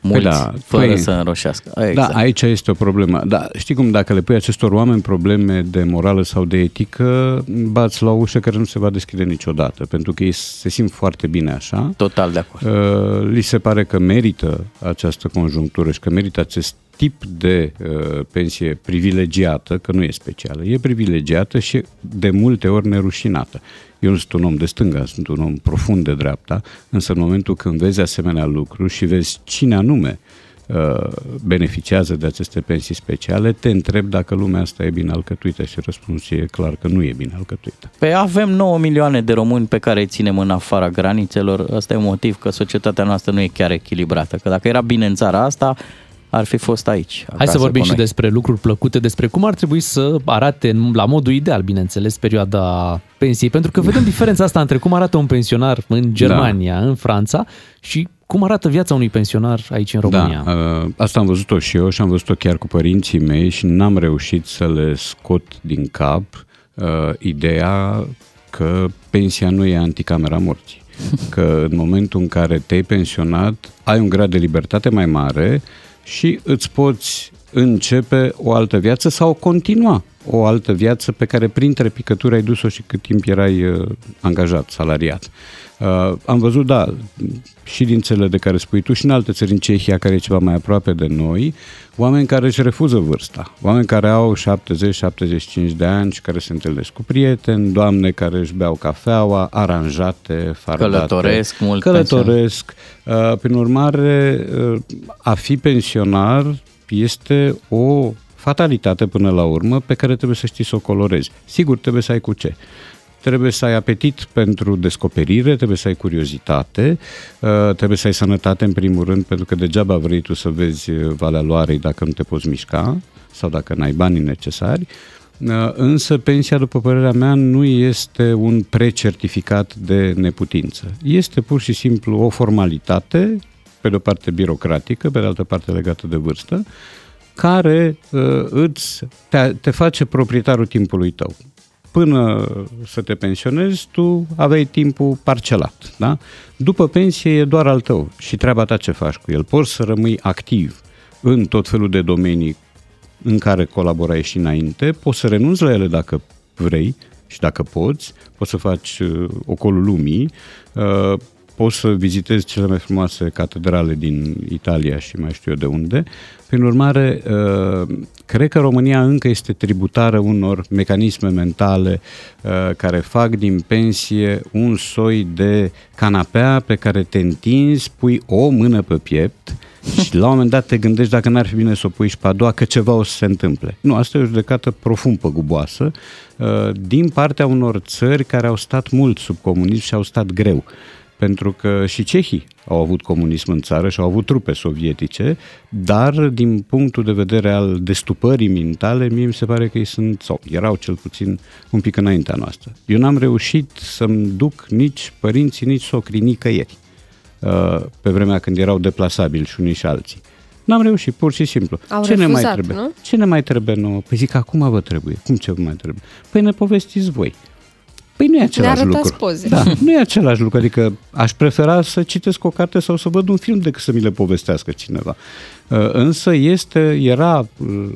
mulți păi da, fără păi, să înroșească. Exact. Da, aici este o problemă. Da, știi cum, dacă le pui acestor oameni probleme de morală sau de etică, bați la o ușă care nu se va deschide niciodată, pentru că ei se simt foarte bine așa. Total de acord. Uh, li se pare că merită această conjunctură și că merită acest tip de uh, pensie privilegiată, că nu e specială, e privilegiată și de multe ori nerușinată. Eu nu sunt un om de stânga, sunt un om profund de dreapta, însă în momentul când vezi asemenea lucruri și vezi cine anume uh, beneficiază de aceste pensii speciale, te întreb dacă lumea asta e bine alcătuită și răspunsul e clar că nu e bine alcătuită. Păi avem 9 milioane de români pe care îi ținem în afara granițelor. Asta e un motiv că societatea noastră nu e chiar echilibrată. Că dacă era bine în țara asta, ar fi fost aici. Hai să vorbim și despre lucruri plăcute, despre cum ar trebui să arate la modul ideal, bineînțeles, perioada pensiei, pentru că vedem diferența asta între cum arată un pensionar în Germania, da. în Franța și cum arată viața unui pensionar aici în România. Da, uh, asta am văzut-o și eu și am văzut-o chiar cu părinții mei și n-am reușit să le scot din cap uh, ideea că pensia nu e anticamera morții. Că în momentul în care te-ai pensionat, ai un grad de libertate mai mare, și îți poți începe o altă viață sau continua o altă viață pe care printre picături ai dus-o și cât timp erai uh, angajat, salariat. Uh, am văzut, da, și din țările de care spui tu și în alte țări, în Cehia, care e ceva mai aproape de noi, oameni care își refuză vârsta, oameni care au 70-75 de ani și care se întâlnesc cu prieteni, doamne care își beau cafeaua, aranjate, fardate. Călătoresc mult. Călătoresc. Uh, prin urmare, uh, a fi pensionar este o fatalitate până la urmă pe care trebuie să știi să o colorezi. Sigur, trebuie să ai cu ce trebuie să ai apetit pentru descoperire, trebuie să ai curiozitate, uh, trebuie să ai sănătate în primul rând, pentru că degeaba vrei tu să vezi Valea Loarei dacă nu te poți mișca sau dacă n-ai banii necesari. Uh, însă pensia, după părerea mea, nu este un precertificat de neputință. Este pur și simplu o formalitate, pe de o parte birocratică, pe de altă parte legată de vârstă, care uh, îți, te, te face proprietarul timpului tău până să te pensionezi, tu aveai timpul parcelat. Da? După pensie e doar al tău și treaba ta ce faci cu el. Poți să rămâi activ în tot felul de domenii în care colaborai și înainte, poți să renunți la ele dacă vrei și dacă poți, poți să faci uh, ocolul lumii, uh, poți să vizitezi cele mai frumoase catedrale din Italia și mai știu eu de unde. Prin urmare, uh, cred că România încă este tributară unor mecanisme mentale uh, care fac din pensie un soi de canapea pe care te întinzi, pui o mână pe piept și la un moment dat te gândești dacă n-ar fi bine să o pui și pe a doua, că ceva o să se întâmple. Nu, asta e o judecată profund păguboasă uh, din partea unor țări care au stat mult sub comunism și au stat greu pentru că și cehii au avut comunism în țară și au avut trupe sovietice, dar din punctul de vedere al destupării mentale, mie mi se pare că ei sunt, sau erau cel puțin un pic înaintea noastră. Eu n-am reușit să-mi duc nici părinții, nici socrii nicăieri, uh, pe vremea când erau deplasabili și unii și alții. N-am reușit, pur și simplu. Au ce refuzat, ne mai trebuie? Nu? Ce ne mai trebuie nouă? Păi zic, acum vă trebuie. Cum ce vă mai trebuie? Păi ne povestiți voi. Păi nu e același lucru. poze. Da, nu e același lucru. Adică aș prefera să citesc o carte sau să văd un film decât să mi le povestească cineva. Uh, însă este, era uh,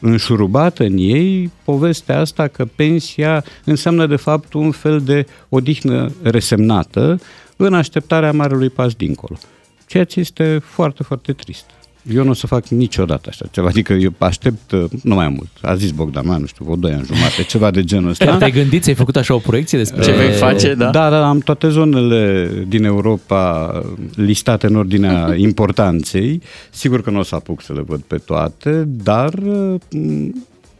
înșurubată în ei povestea asta că pensia înseamnă de fapt un fel de odihnă resemnată în așteptarea marelui pas dincolo. Ceea ce este foarte, foarte trist. Eu nu o să fac niciodată așa ceva, adică eu aștept, uh, nu mai mult, a zis Bogdan, mai nu știu, vreo 2 ani jumate, ceva de genul ăsta. Te-ai gândit, ți-ai făcut așa o proiecție despre ce vei face, da? Da, da, am toate zonele din Europa listate în ordinea importanței. Sigur că nu o să apuc să le văd pe toate, dar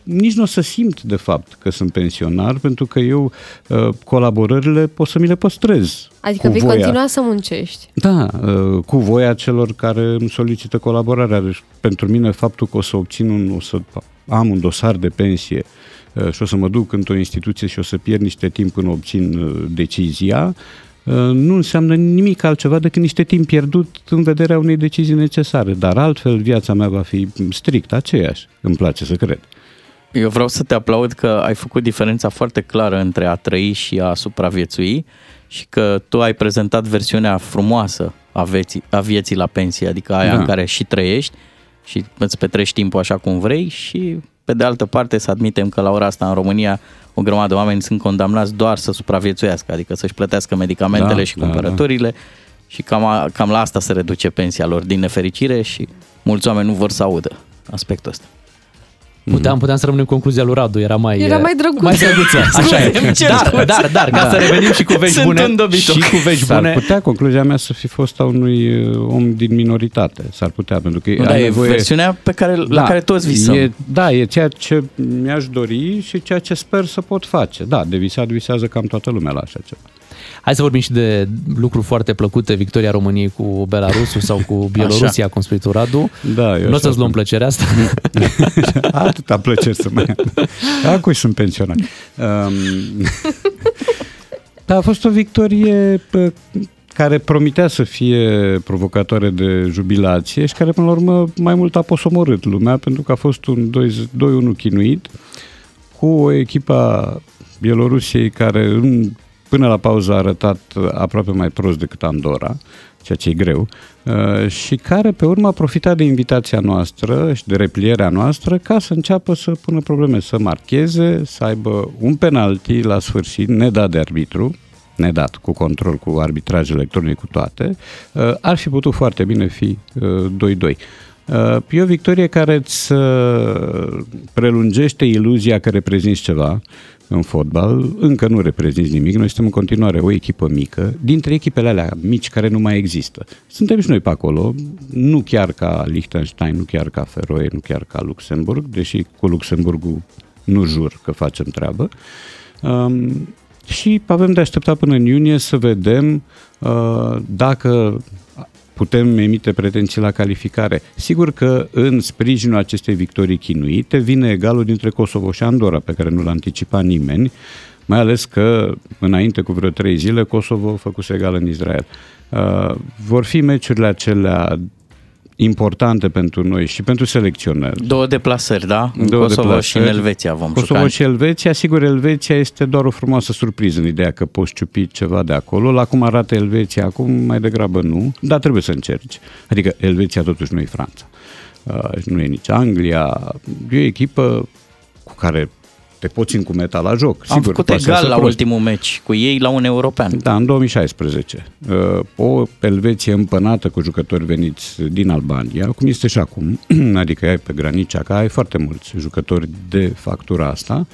nici nu o să simt, de fapt, că sunt pensionar, pentru că eu uh, colaborările pot să mi le păstrez. Adică vei voia. continua să muncești. Da, uh, cu voia celor care îmi solicită colaborarea. Deci, pentru mine, faptul că o să obțin un, o să am un dosar de pensie uh, și o să mă duc într-o instituție și o să pierd niște timp până obțin uh, decizia, uh, nu înseamnă nimic altceva decât niște timp pierdut în vederea unei decizii necesare. Dar altfel viața mea va fi strict aceeași. Îmi place să cred. Eu vreau să te aplaud că ai făcut diferența foarte clară între a trăi și a supraviețui și că tu ai prezentat versiunea frumoasă a vieții, a vieții la pensie, adică aia Da. în care și trăiești și îți petrești timpul așa cum vrei și pe de altă parte să admitem că la ora asta în România o grămadă de oameni sunt condamnați doar să supraviețuiască, adică să-și plătească medicamentele Da, și da, cumpărăturile și cam, a, cam la asta se reduce pensia lor din nefericire și mulți oameni nu vor să audă aspectul ăsta. Puteam, puteam să rămânem cu concluzia lui Radu, era mai... Era mai drăguț. Mai drăguță, așa e. Îmi cer Dar, scuze. dar, dar, ca Da. să revenim și cu vești Sunt bune, un dobitoc. și cu vești S-ar bune, putea concluzia mea să fi fost a unui uh, om din minoritate. S-ar putea, pentru că Nu, ai dar e nevoie... versiunea pe care, la care toți visăm. E, da, e ceea ce mi-aș dori și ceea ce sper să pot face. Da, de visat visează cam toată lumea la așa ceva. Hai să vorbim și de lucruri foarte plăcute, victoria României cu Belarusul sau cu Bielorusia, cum spui tu, Radu. Da, eu nu o așa să-ți luăm spun. plăcerea asta. Atâta plăcere să mai am. Acum sunt pensionat. Um, da, a fost o victorie pe, care promitea să fie provocatoare de jubilație și care, până la urmă, mai mult a posomorât lumea, pentru că a fost un 2-1 chinuit cu o echipă Bielorusiei care în, până la pauză a arătat aproape mai prost decât Andorra, ceea ce e greu, uh, și care pe urmă a profitat de invitația noastră și de replierea noastră ca să înceapă să pună probleme, să marcheze, să aibă un penalti la sfârșit, nedat de arbitru, nedat, cu control, cu arbitraj electronic, cu toate, uh, ar fi putut foarte bine fi uh, 2-2. Uh, E o victorie care îți uh, prelungește iluzia că reprezinți ceva în fotbal. Încă nu reprezinți nimic. Noi suntem în continuare o echipă mică, dintre echipele alea mici care nu mai există. Suntem și noi pe acolo, nu chiar ca Liechtenstein, nu chiar ca Feroe, nu chiar ca Luxemburg, deși cu Luxemburgul nu jur că facem treabă. Um, și avem de așteptat până în iunie să vedem uh, dacă putem emite pretenții la calificare. Sigur că în sprijinul acestei victorii chinuite vine egalul dintre Kosovo și Andorra, pe care nu l-a anticipat nimeni, mai ales că înainte cu vreo trei zile Kosovo făcuse egal în Israel. Uh, vor fi meciurile acelea importante pentru noi și pentru selecționări. Două deplasări, da? În Două Kosovo deplasări. și în Elveția vom Kosovo juca. și Elveția, sigur, Elveția este doar o frumoasă surpriză în ideea că poți ciupi ceva de acolo. La cum arată Elveția acum, mai degrabă nu, dar trebuie să încerci. Adică Elveția totuși nu e Franța. Uh, nu e nici Anglia. E o echipă cu care te poți încumeta la joc. Am Sigur, făcut poate să egal la prost. ultimul meci cu ei la un european. Da, în 2016. Uh, O Elveție împănată cu jucători veniți din Albania, cum este și acum, adică ai pe granicea ca ai foarte mulți jucători de factura asta,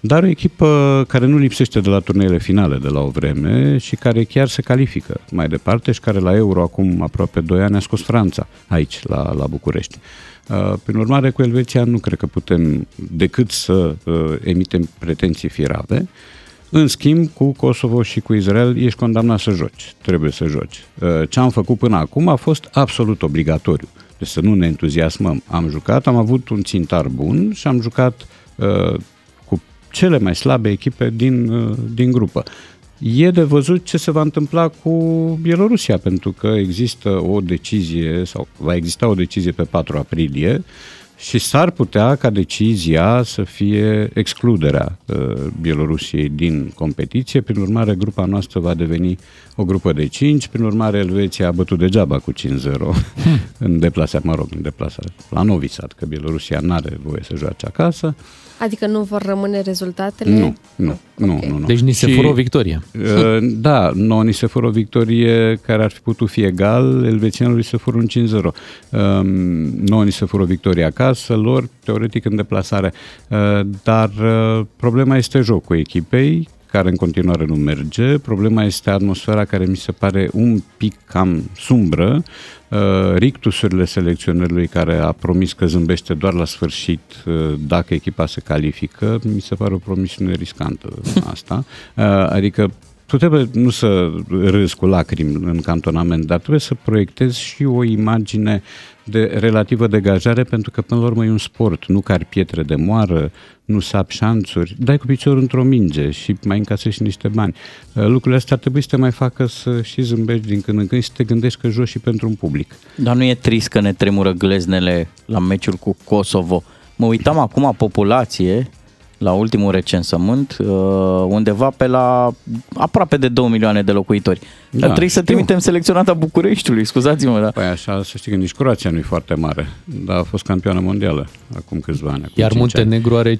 dar o echipă care nu lipsește de la turneele finale de la o vreme și care chiar se califică mai departe și care la Euro acum aproape 2 ani a scos Franța aici, la, la București. Uh, Prin urmare, cu Elveția nu cred că putem decât să uh, emitem pretenții firave. În schimb, cu Kosovo și cu Israel ești condamnat să joci. Trebuie să joci. Uh, Ce am făcut până acum a fost absolut obligatoriu. Deci să nu ne entuziasmăm. Am jucat, am avut un țintar bun și am jucat uh, cu cele mai slabe echipe din, uh, din grupă. E de văzut ce se va întâmpla cu Bielorusia, pentru că există o decizie, sau va exista o decizie pe 4 aprilie, și s-ar putea ca decizia să fie excluderea uh, Bielorusiei din competiție. Prin urmare, grupa noastră va deveni o grupă de 5. Prin urmare, Elveția a bătut degeaba cu 5-0 în deplasare, mă rog, în deplasare la Novi Sad, că Bielorusia nu are voie să joace acasă. Adică nu vor rămâne rezultatele? Nu, nu, nu, nu, nu. Deci ni se Și, fură o victorie. uh, Da, nouă ni se fură o victorie care ar fi putut fi egal, elvețienului se fură un 5-0. Um, Nouă ni se fură o victorie acasă, lor teoretic în deplasare. Uh, Dar uh, problema este jocul echipei, care în continuare nu merge. Problema este atmosfera care mi se pare un pic cam sumbră. Uh, Rictusurile selecționerului care a promis că zâmbește doar la sfârșit uh, dacă echipa se califică, mi se pare o promisiune riscantă asta. Uh, Adică tu trebuie nu să râzi cu lacrimi în cantonament, dar trebuie să proiectezi și o imagine de relativă degajare, pentru că până la urmă e un sport, nu car pietre de moară, nu sap șanțuri, dai cu piciorul într-o minge și mai încasezi și niște bani. Uh, lucrurile astea ar trebui să te mai facă să și zâmbești din când în când și să te gândești că joci și pentru un public. Dar nu e trist că ne tremură gleznele la meciul cu Kosovo. Mă uitam acum populație la ultimul recensământ, uh, undeva pe la aproape de 2 milioane de locuitori. Da, Dar trebuie să trimitem selecționata Bucureștiului, scuzați-mă. Da. Păi așa, să știi că nici Croația nu e foarte mare, dar a fost campioană mondială acum câțiva ani. Acum Iar Muntenegru are 500.000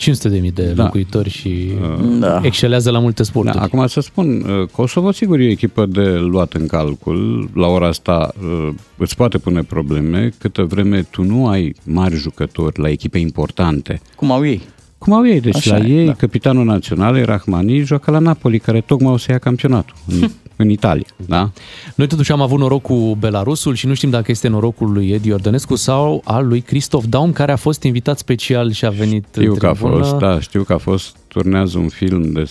de da. locuitori și da. excelează la multe sporturi. Da, acum să spun, uh, Kosovo sigur e o echipă de luat în calcul. La ora asta uh, îți poate pune probleme câtă vreme tu nu ai mari jucători la echipe importante. Cum au ei? Cum au ei? Deci Așa la e, ei, da. capitanul național, Rahmani, joacă la Napoli, care tocmai o să ia campionatul în, în Italia. Da? Noi totuși am avut noroc cu Belarusul și nu știm dacă este norocul lui Edi Ordănescu sau al lui Christoph Daum, care a fost invitat special și a venit Știu că a fost, da, știu că a fost turnează un film de,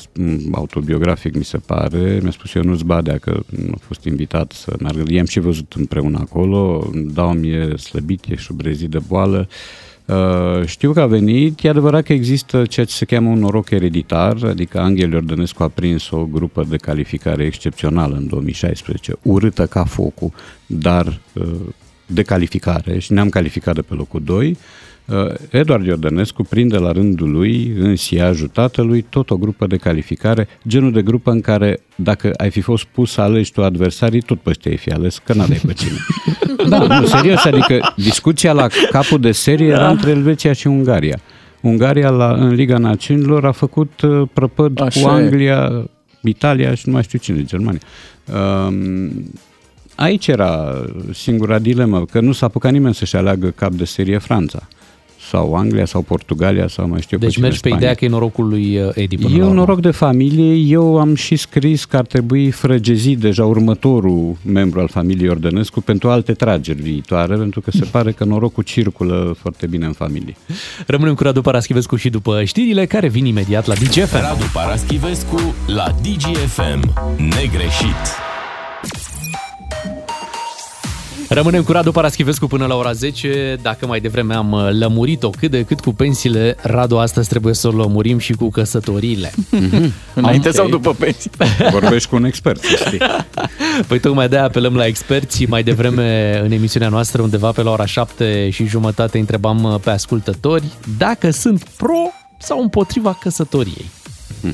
autobiografic, mi se pare. Mi-a spus eu nu-ți badea că nu a fost invitat să meargă. I-am și văzut împreună acolo. Daum e slăbit, e șubrezit de boală. Uh, știu că a venit, e adevărat că există ceea ce se cheamă un noroc ereditar, adică Angel Iordănescu a prins o grupă de calificare excepțională în 2016, urâtă ca focul, dar uh, de calificare și ne-am calificat de pe locul 2 Uh, Eduard Iordănescu prinde la rândul lui, în siajul tatălui, tot o grupă de calificare, genul de grupă în care dacă ai fi fost pus să alegi tu adversarii, tot pe ăștia ai fi ales, că n-aveai pe cine. da, nu, serios, adică discuția la capul de serie era da. între Elveția și Ungaria. Ungaria la, în Liga Națiunilor a făcut uh, prăpăd Așa cu Anglia, e. Italia și nu mai știu cine, Germania. Um, aici era singura dilemă, că nu s-a apucat nimeni să-și aleagă cap de serie Franța sau Anglia sau Portugalia sau mai știu Deci pe mergi pe ideea că e norocul lui uh, Edi până E un noroc de familie. Eu am și scris că ar trebui frăgezit deja următorul membru al familiei Ordănescu pentru alte trageri viitoare, pentru că se pare că norocul circulă foarte bine în familie. Rămânem cu Radu Paraschivescu și după știrile care vin imediat la DGFM. Radu Paraschivescu la DGFM. Negreșit. Rămânem cu Radu Paraschivescu până la ora 10. Dacă mai devreme am uh, lămurit-o cât de cât cu pensiile, Radu, astăzi trebuie să o lămurim și cu căsătoriile. Mm-hmm. Înainte okay. sau după pensii? Vorbești cu un expert, știi. Păi tocmai de-aia apelăm la experți. Mai devreme în emisiunea noastră, undeva pe la ora 7 și jumătate, întrebam uh, pe ascultători dacă sunt pro sau împotriva căsătoriei. Hmm.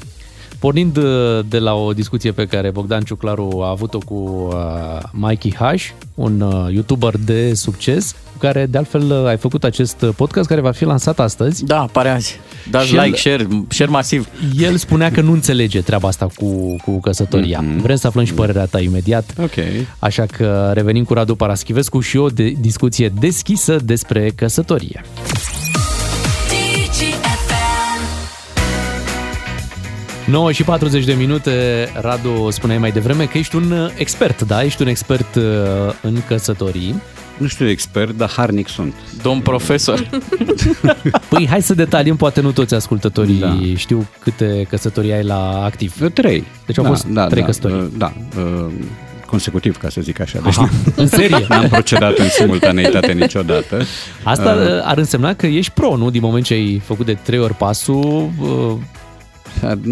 Pornind uh, de la o discuție pe care Bogdan Ciuclaru a avut-o cu uh, Mikey Hash, un uh, YouTuber de succes, cu care de altfel ai făcut acest podcast care va fi lansat astăzi. Da, pare azi. Dați like, el, share, share masiv. El spunea că nu înțelege treaba asta cu, cu căsătoria. Mm-hmm. Vrem să aflăm și părerea ta imediat. Ok. Așa că revenim cu Radu Paraschivescu și o de- discuție deschisă despre căsătorie. 9 și 40 de minute, Radu spuneai mai devreme că ești un uh, expert, da? Ești un expert uh, în căsătorii. Nu știu expert, dar harnic sunt. Domn profesor. păi hai să detaliem, poate nu toți ascultătorii da. știu câte căsătorii ai la activ. Trei. Deci au da, fost da, trei da, căsătorii. Da, uh, consecutiv, ca să zic așa. Deci Aha, în serie? N-am procedat în simultaneitate niciodată. Asta uh, ar însemna că ești pro, nu? Din moment ce ai făcut de trei ori pasul, uh,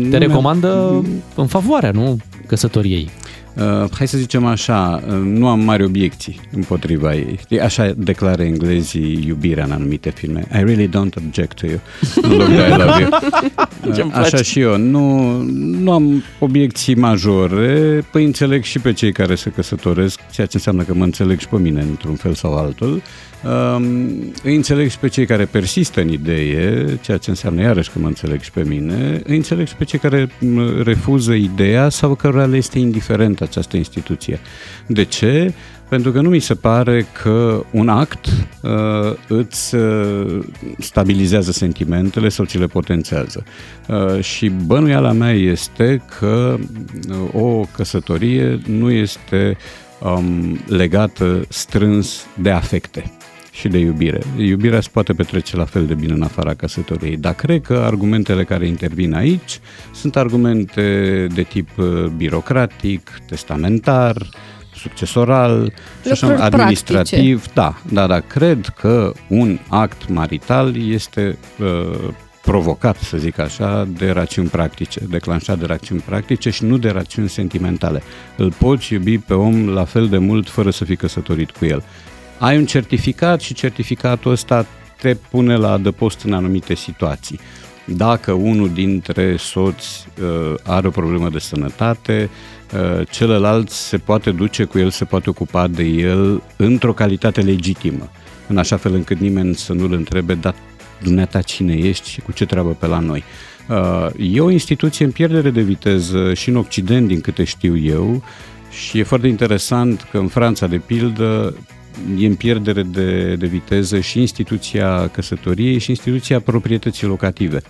te recomandă în favoarea, nu? Căsătoriei. Uh, hai să zicem așa, uh, nu am mari obiecții împotriva ei. Știi, așa declară englezii iubirea în anumite filme. I really don't object to you. În loc de I love you. Uh, așa și eu. Nu, nu am obiecții majore. Păi înțeleg și pe cei care se căsătoresc, ceea ce înseamnă că mă înțeleg și pe mine într-un fel sau altul. Um, îi înțeleg și pe cei care persistă în idee, ceea ce înseamnă iarăși că mă înțeleg și pe mine, îi înțeleg și pe cei care refuză ideea sau cărora le este indiferent această instituție. De ce? Pentru că nu mi se pare că un act uh, îți uh, stabilizează sentimentele sau ți le potențează. Uh, și bănuiala mea este că uh, o căsătorie nu este um, legată strâns de afecte și de iubire. Iubirea se poate petrece la fel de bine în afara căsătoriei, dar cred că argumentele care intervin aici sunt argumente de tip uh, birocratic, testamentar, succesoral și așa, Lucruri administrativ. Da, da, da. Cred că un act marital este uh, provocat, să zic așa, de rațiuni practice, declanșat de rațiuni practice și nu de rațiuni sentimentale. Îl poți iubi pe om la fel de mult fără să fii căsătorit cu el. Ai un certificat și certificatul ăsta te pune la adăpost în anumite situații. Dacă unul dintre soți uh, are o problemă de sănătate, uh, celălalt se poate duce cu el, se poate ocupa de el într-o calitate legitimă, în așa fel încât nimeni să nu-l întrebe, dar dumneata cine ești și cu ce treabă pe la noi. Uh, E o instituție în pierdere de viteză și în Occident, din câte știu eu, și e foarte interesant că în Franța, de pildă, e în pierdere de, de viteză și instituția căsătoriei și instituția proprietății locative.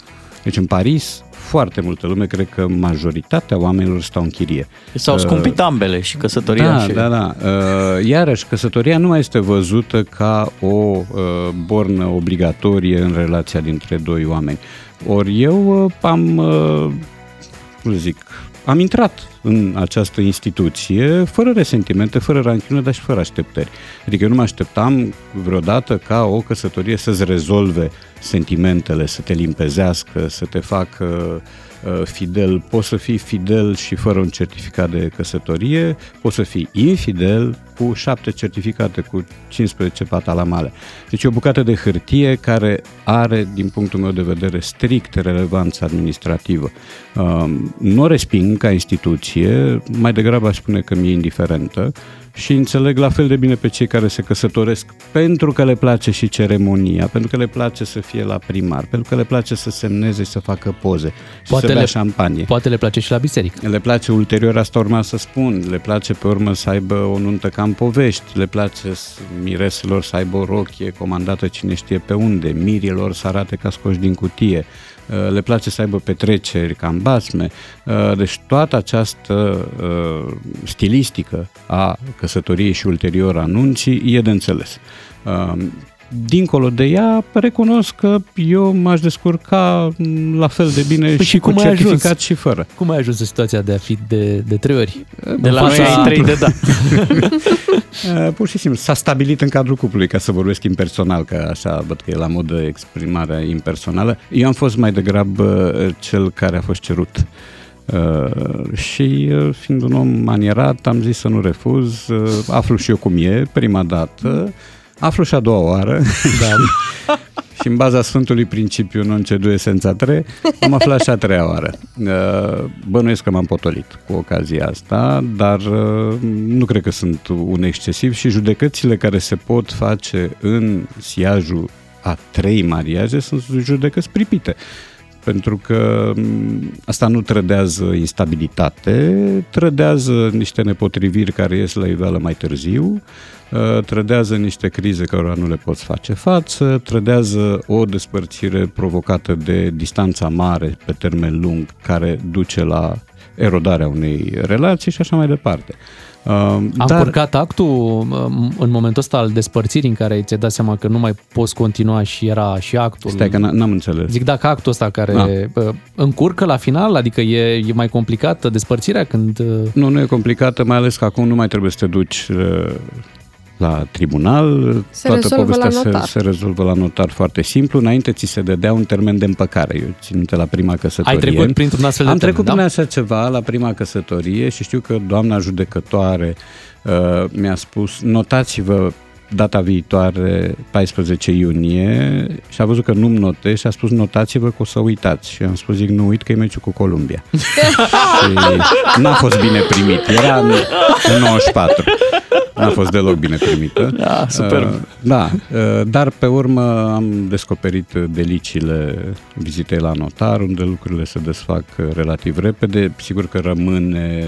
Deci în Paris, foarte multă lume, cred că majoritatea oamenilor stau în chirie. S-au Uh, scumpit ambele și căsătoria da, și... Da, da, Uh, Iarăși, căsătoria nu mai este văzută ca o uh, bornă obligatorie în relația dintre doi oameni. Ori eu uh, am, uh, cum să zic, am intrat în această instituție fără resentimente, fără ranchiune, dar și fără așteptări. Adică eu nu mă așteptam vreodată ca o căsătorie să-ți rezolve sentimentele, să te limpezească, să te facă uh, fidel. Poți să fii fidel și fără un certificat de căsătorie, poți să fii infidel cu șapte certificate, cu 15 patalamale. Deci e o bucată de hârtie care are, din punctul meu de vedere, strict relevanță administrativă. Um, nu o resping ca instituție, mai degrabă aș spune că mi-e indiferentă și înțeleg la fel de bine pe cei care se căsătoresc pentru că le place și ceremonia, pentru că le place să fie la primar, pentru că le place să semneze și să facă poze și Poate să bea le- șampanie. Poate le place și la biserică. Le place ulterior, asta urma să spun, le place pe urmă să aibă o nuntă ca în povești, le place s- mireselor să aibă o rochie comandată cine știe pe unde, mirilor să arate ca scoși din cutie, uh, le place să aibă petreceri ca în basme. Uh, Deci toată această uh, stilistică a căsătoriei și ulterior anunții e de înțeles. Uh, Dincolo de ea, recunosc că eu m-aș descurca m, la fel de bine Păi și cu cum ai certificat ajuns? și fără. Cum ai ajuns în situația de a fi de, de trei ori? De la În noi fața- ai trei de da. Uh, Pur și simplu, s-a stabilit în cadrul cuplului, ca să vorbesc impersonal, că așa văd că e la modă exprimarea impersonală. Eu am fost mai degrabă uh, cel care a fost cerut. Uh, și uh, fiind un om manierat, am zis să nu refuz, uh, aflu și eu cum e, prima dată, aflu și a doua oară. Da. și în baza Sfântului Principiu non cedu esența 3, am aflat și a treia oară. Uh, Bănuiesc că m-am potolit cu ocazia asta, dar uh, nu cred că sunt un excesiv și judecățile care se pot face în siajul a trei mariaje sunt judecăți pripite. Pentru că m, asta nu trădează instabilitate, trădează niște nepotriviri care ies la iveală mai târziu, uh, trădează niște crize cărora nu le poți face față, trădează o despărțire provocată de distanța mare pe termen lung care duce la erodarea unei relații și așa mai departe. Uh, Am Dar... curcat actul um, în momentul ăsta al despărțirii în care ți-ai dat seama că nu mai poți continua și era și actul. Stai că n- n-am înțeles. Zic dacă actul ăsta care Ah. uh, încurcă la final, adică e, e mai complicată despărțirea când... uh, Nu, nu e complicată, mai ales că acum nu mai trebuie să te duci uh, la tribunal, Se toată rezolvă povestea la notar. Se, se rezolvă la notar foarte simplu. Înainte ți se dădea un termen de împăcare. Eu țin minte la prima căsătorie. Ai trecut printr-un astfel de Am termen, trecut da? prin așa ceva la prima căsătorie și știu că doamna judecătoare uh, mi-a spus notați-vă data viitoare, 14 iunie, și a văzut că nu-mi notez și a spus notați-vă că o să uitați. Și am spus, zic, nu uit că e meciul cu Columbia. și n-a fost bine primit. Era în, în 94. N-a fost deloc bine primită. Da, superb. Uh, da, uh, dar pe urmă am descoperit deliciile vizitei la notar, unde lucrurile se desfac uh, relativ repede. Sigur că rămâne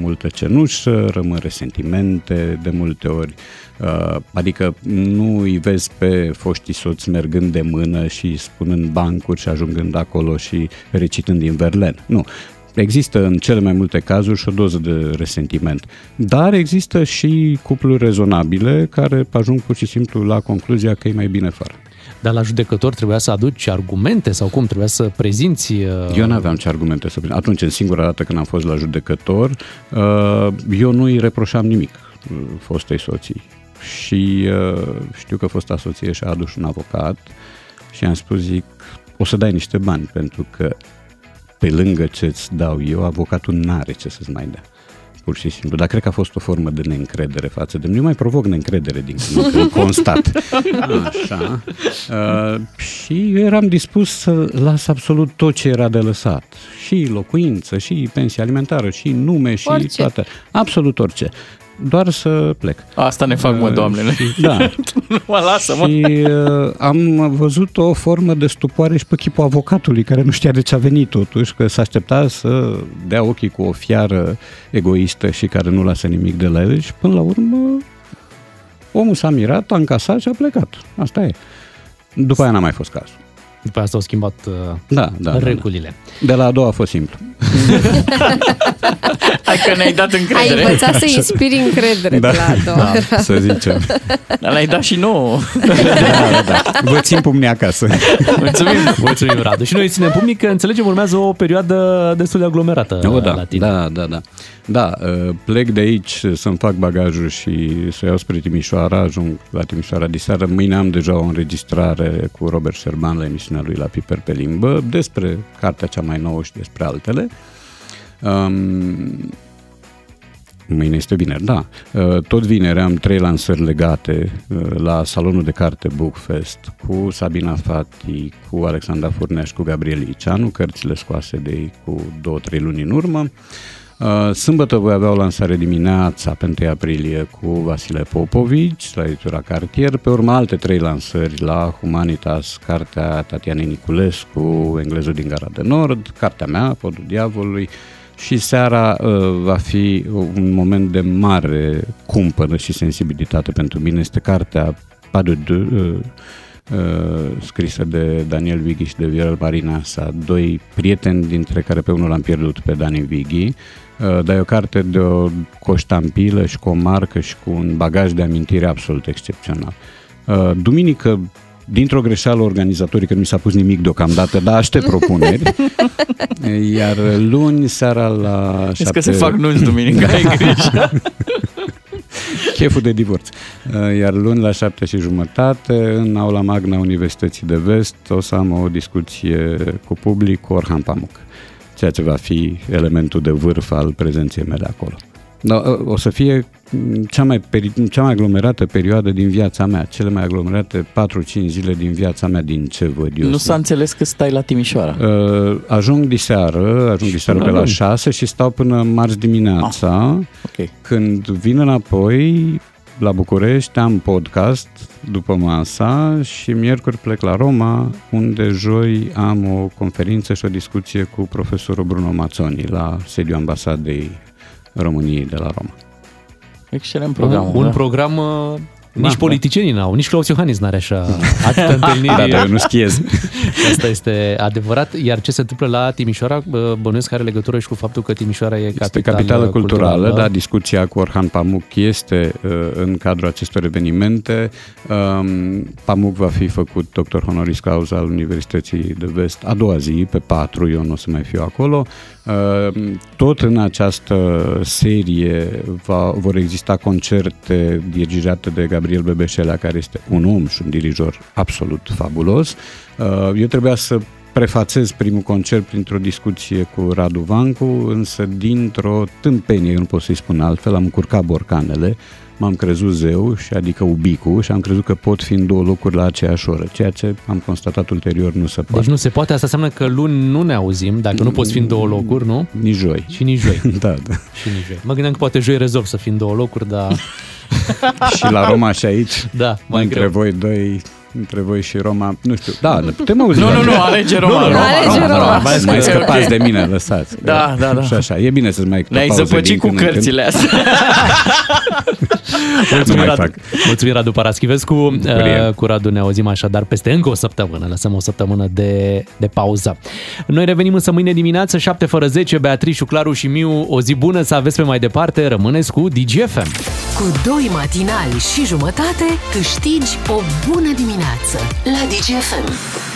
multă cenușă, rămân resentimente de multe ori. Uh, Adică nu îi vezi pe foștii soți mergând de mână și spunând bancuri și ajungând acolo și recitând din Verlen. Nu. Există în cele mai multe cazuri și o doză de resentiment. Dar există și cupluri rezonabile care ajung pur și simplu la concluzia că e mai bine fără. Dar la judecător trebuia să aduci argumente sau cum? Trebuia să prezinți... uh, Eu nu aveam ce argumente să prezint. Atunci, în singura dată când am fost la judecător, uh, eu nu îi reproșam nimic uh, fostei soții. Și uh, știu că fosta soție și-a adus un avocat și am spus, zic, o să dai niște bani, pentru că pe lângă ce-ți dau eu, avocatul n-are ce să-ți mai dea. Pur și simplu. Dar cred că a fost o formă de neîncredere față de mine. Eu mai provoc neîncredere din când în când, constat. Așa. Uh, și eu eram dispus să las absolut tot ce era de lăsat. Și locuință, și pensie alimentară, și nume, și Orice. toate. Absolut orice. Doar să plec. Asta ne fac, mă, Uh, doamnele. și- Da. nu mă lasă, mă. Și uh, am văzut o formă de stupoare și pe chipul avocatului, care nu știa de ce a venit totuși, că s-a aștepta să dea ochii cu o fiară egoistă și care nu lasă nimic de la el și până la urmă omul s-a mirat, a încasat și a plecat. Asta e. După aia n-a mai fost cazul. După asta au schimbat uh, Da, da, da, regulile. De la a doua a fost simplu. Hai că ne-ai dat Ai încredere. învățat să inspiri încredere Da, de la a doua. da, să zicem. Dar ne-ai dat și nouă. Da, da, da. Vă țin pumnii acasă. Mulțumim, mulțumim Radu. Și noi ținem pumnic că înțelegem urmează o perioadă destul de aglomerată Oh, da, la tine. da, da, da. Da, uh, plec de aici să-mi fac bagajul și să iau spre Timișoara, ajung la Timișoara diseară. Mâine am deja o înregistrare cu Robert Șerban la emisiunea lui la Piper pe limbă despre cartea cea mai nouă și despre altele. Um, Mâine este vineri, da. Uh, Tot vineri am trei lansări legate uh, la salonul de carte Bookfest cu Sabina Fati, cu Alexandra Furneș, cu Gabriel Liceanu, cărțile scoase de ei cu două, trei luni în urmă. Uh, Sâmbătă voi avea o lansare dimineața pe 1 aprilie cu Vasile Popovici la editura Cartier, pe urmă alte trei lansări la Humanitas, cartea Tatianei Niculescu, Englezul din Gara de Nord, cartea mea, Podul Diavolului, și seara uh, va fi un moment de mare cumpănă și sensibilitate pentru mine. Este cartea Pas de deux, uh, uh, scrisă de Daniel Vighi și de Viorel Marinasa, doi prieteni dintre care pe unul l-am pierdut pe Dani Vighi, uh, dar e o carte de o, cu o ștampilă și cu o marcă și cu un bagaj de amintire absolut excepțional. Uh, duminică Dintr-o greșeală organizatorică nu mi s-a pus nimic deocamdată, dar aștept propuneri. Iar luni seara la Știți că se fac nunți duminica, ai grijă. Cheful de divorț. Uh, Iar luni la șapte și jumătate, în aula magna Universității de Vest, o să am o discuție cu public cu Orhan Pamuk, ceea ce va fi elementul de vârf al prezenței mele acolo. Da, o să fie mm, cea mai, peri- cea mai aglomerată perioadă din viața mea, cele mai aglomerate 4-5 zile din viața mea din ce văd eu. Nu s-a înțeles că stai la Timișoara. Uh, ajung diseară, ajung diseară pe până la luni. 6 și stau până marți dimineața. Ah, ok. Când vin înapoi la București, am podcast după masa și miercuri plec la Roma, unde joi am o conferință și o discuție cu profesorul Bruno Mazzoni la sediul ambasadei României de la Roma. Excelent program. un da. program uh, nici da. politicienii n-au, nici Claus Iohannis n-are așa atâtea întâlniri. Da, dar eu nu schiez. Asta este adevărat. Iar ce se întâmplă la Timișoara, bă, bănuiesc că are legătură și cu faptul că Timișoara e Este capitală, capitală culturală, culturală. dar discuția cu Orhan Pamuk este uh, în cadrul acestor evenimente. Um, Pamuk va fi făcut doctor honoris causa al Universității de Vest a doua zi, pe 4, eu nu o să mai fiu acolo. Uh, tot în această serie va, vor exista concerte dirigate de Gabriel Bebeșelea, care este un om și un dirijor absolut fabulos. Uh, eu trebuia să prefațez primul concert printr-o discuție cu Radu Vancu, însă dintr-o tâmpenie, eu nu pot să-i spun altfel, am încurcat borcanele, m-am crezut zeu, și adică ubicu, și am crezut că pot fi în două locuri la aceeași oră, ceea ce am constatat ulterior nu se poate. Deci nu se poate, asta înseamnă că luni nu ne auzim, dacă nu poți fi în două locuri, nu? Nici joi. Și nici joi. da, da. Și nici joi. Mă gândeam că poate joi rezolv să fii în două locuri, dar și la Roma și aici, da, mai între greu. voi doi, între voi și Roma. Nu știu. Da, ne putem auzi. Nu, la- nu, nu, alege Roma. Nu, nu, Roma, Alege Roma, Roma. Roma. Mai să mai Ok, scăpați ok. de mine, lăsați. Da, da, da. Și așa, e bine să-ți mai Ne-ai pauze din zăpăcit cu când în când. cărțile astea. Mulțumim, mai Radu, fac. mulțumim Radu Paraschivescu. Bucurie. Uh, Cu Radu ne auzim așadar peste încă o săptămână. Lăsăm o săptămână de, de pauză. Noi revenim însă mâine dimineață, 7 fără 10, Beatrice, Claru și Miu. O zi bună să aveți pe mai departe. Rămâneți cu DGFM. Cu doi matinali și jumătate câștigi o bună dimineață la DGFM.